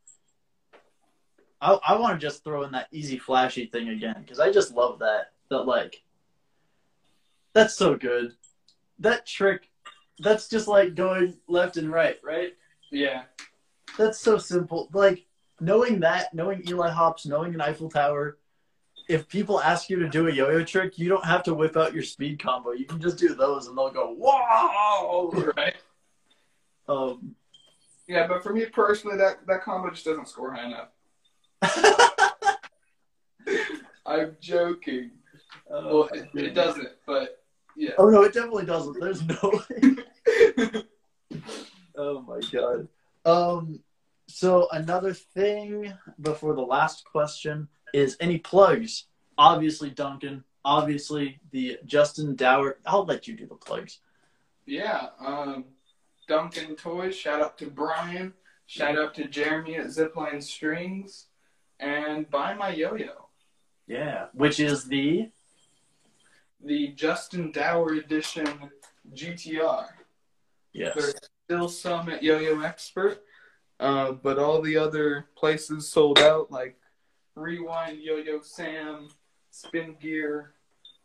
I I want to just throw in that easy flashy thing again because I just love that. That like, that's so good. That trick, that's just like going left and right, right? yeah. That's so simple. Like knowing that, knowing Eli hops, knowing an Eiffel Tower. If people ask you to do a yo-yo trick, you don't have to whip out your speed combo. You can just do those, and they'll go wow. Right. Um, Yeah, but for me personally, that that combo just doesn't score high enough. I'm joking. oh, Well, it, it doesn't, but Yeah. Oh no, it definitely doesn't. There's no way. oh my god. Um. So another thing before the last question is any plugs? Obviously, Duncan. Obviously, the Justin Dauer. I'll let you do the plugs. Yeah, um, Duncan Toys. Shout out to Brian. Shout out to Jeremy at Zipline Strings. And buy my yo-yo. Yeah, which is the The Justin Dauer Edition GTR. yes. There's still some at Yo-Yo Expert, uh, but all the other places sold out, like Rewind, Yo-Yo Sam, Spin Gear.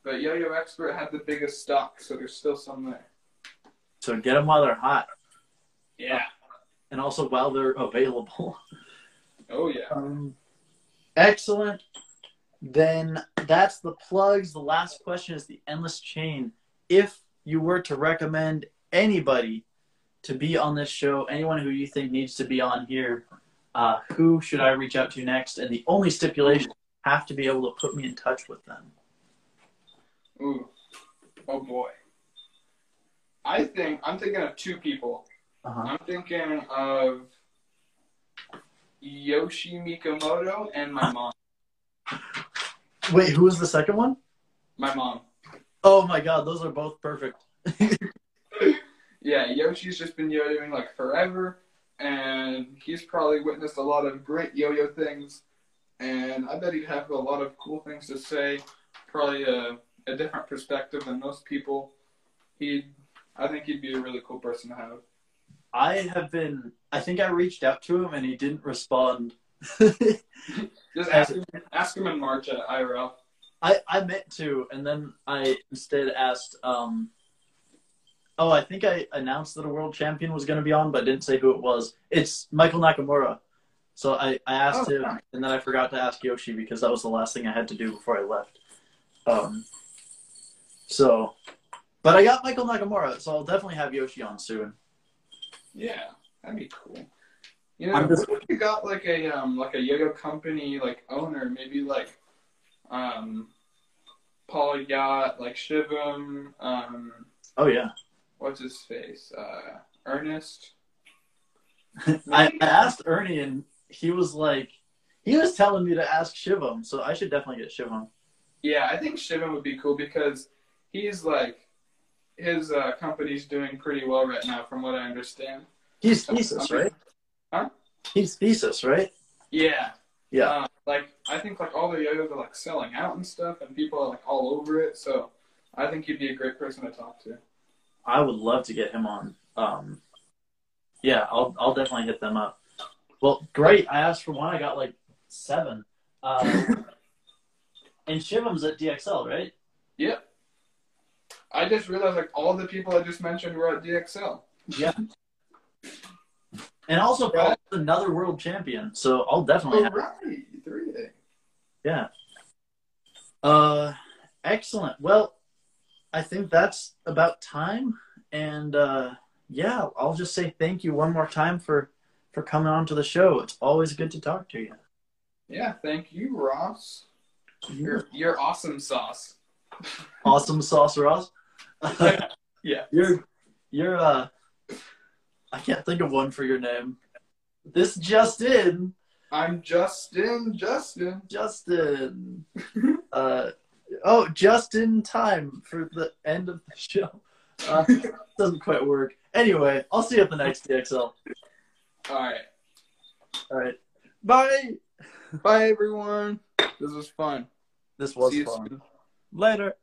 But Yo-Yo Expert had the biggest stock, so there's still some there. So get them while they're hot, Yeah. and also while they're available. Oh yeah. Um, excellent. Then that's the plugs. The last question is the endless chain. If you were to recommend anybody to be on this show, anyone who you think needs to be on here, uh, who should I reach out to next? And the only stipulation have to be able to put me in touch with them. Ooh. Oh boy. I think I'm thinking of two people. Uh-huh. I'm thinking of Yoshi Mikamoto and my mom. Wait, who was the second one? My mom. Oh my god, those are both perfect. Yeah, Yoshi's just been yo-yoing like forever, and he's probably witnessed a lot of great yo-yo things, and I bet he'd have a lot of cool things to say. Probably a, a different perspective than most people. He, I think he'd be a really cool person to have. I have been. I think I reached out to him and he didn't respond. Just ask him, ask him in March at IRL. I, I meant to, and then I instead asked. Um, oh, I think I announced that a world champion was going to be on, but didn't say who it was. It's Michael Nakamura. So I, I asked Oh, him, nice. and then I forgot to ask Yoshi because that was the last thing I had to do before I left. Um, so, but I got Michael Nakamura, so I'll definitely have Yoshi on soon. Yeah, that'd be cool. You know, I'm just- what if you got like a um like a yo-yo company like owner, maybe like um Paul Yath, like Shivam, um Oh yeah, what's his face? Uh Ernest. I, I asked Ernie, and he was like, he was telling me to ask Shivam, so I should definitely get Shivam. Yeah, I think Shivam would be cool because he's like his uh, company's doing pretty well right now, from what I understand. He's thesis, right? Huh? He's thesis, right? Yeah, Yeah. Uh, like I think like all the yo-yos are like selling out and stuff, and people are like all over it. So I think he'd be a great person to talk to. I would love to get him on. Um, yeah, I'll I'll definitely hit them up. Well, great. I asked for one. I got like seven. Uh, and Shivam's at DXL, right? Yep. I just realized like all the people I just mentioned were at DXL. Yeah. And also, Paul's another world champion, so I'll definitely Oh have. right, three Yeah. Uh, excellent. Well, I think that's about time, and uh, yeah, I'll just say thank you one more time for for coming on to the show. It's always good to talk to you. Yeah, thank you, Ross. You're you're awesome sauce. awesome sauce Ross. Yeah. You're you're uh I can't think of one for your name. This Justin. I'm Justin. Justin. Justin. uh oh, just in time for the end of the show. Uh, doesn't quite work. Anyway, I'll see you at the next DXL. All right. All right. Bye. Bye, everyone. This was fun. This was See fun. soon. Later.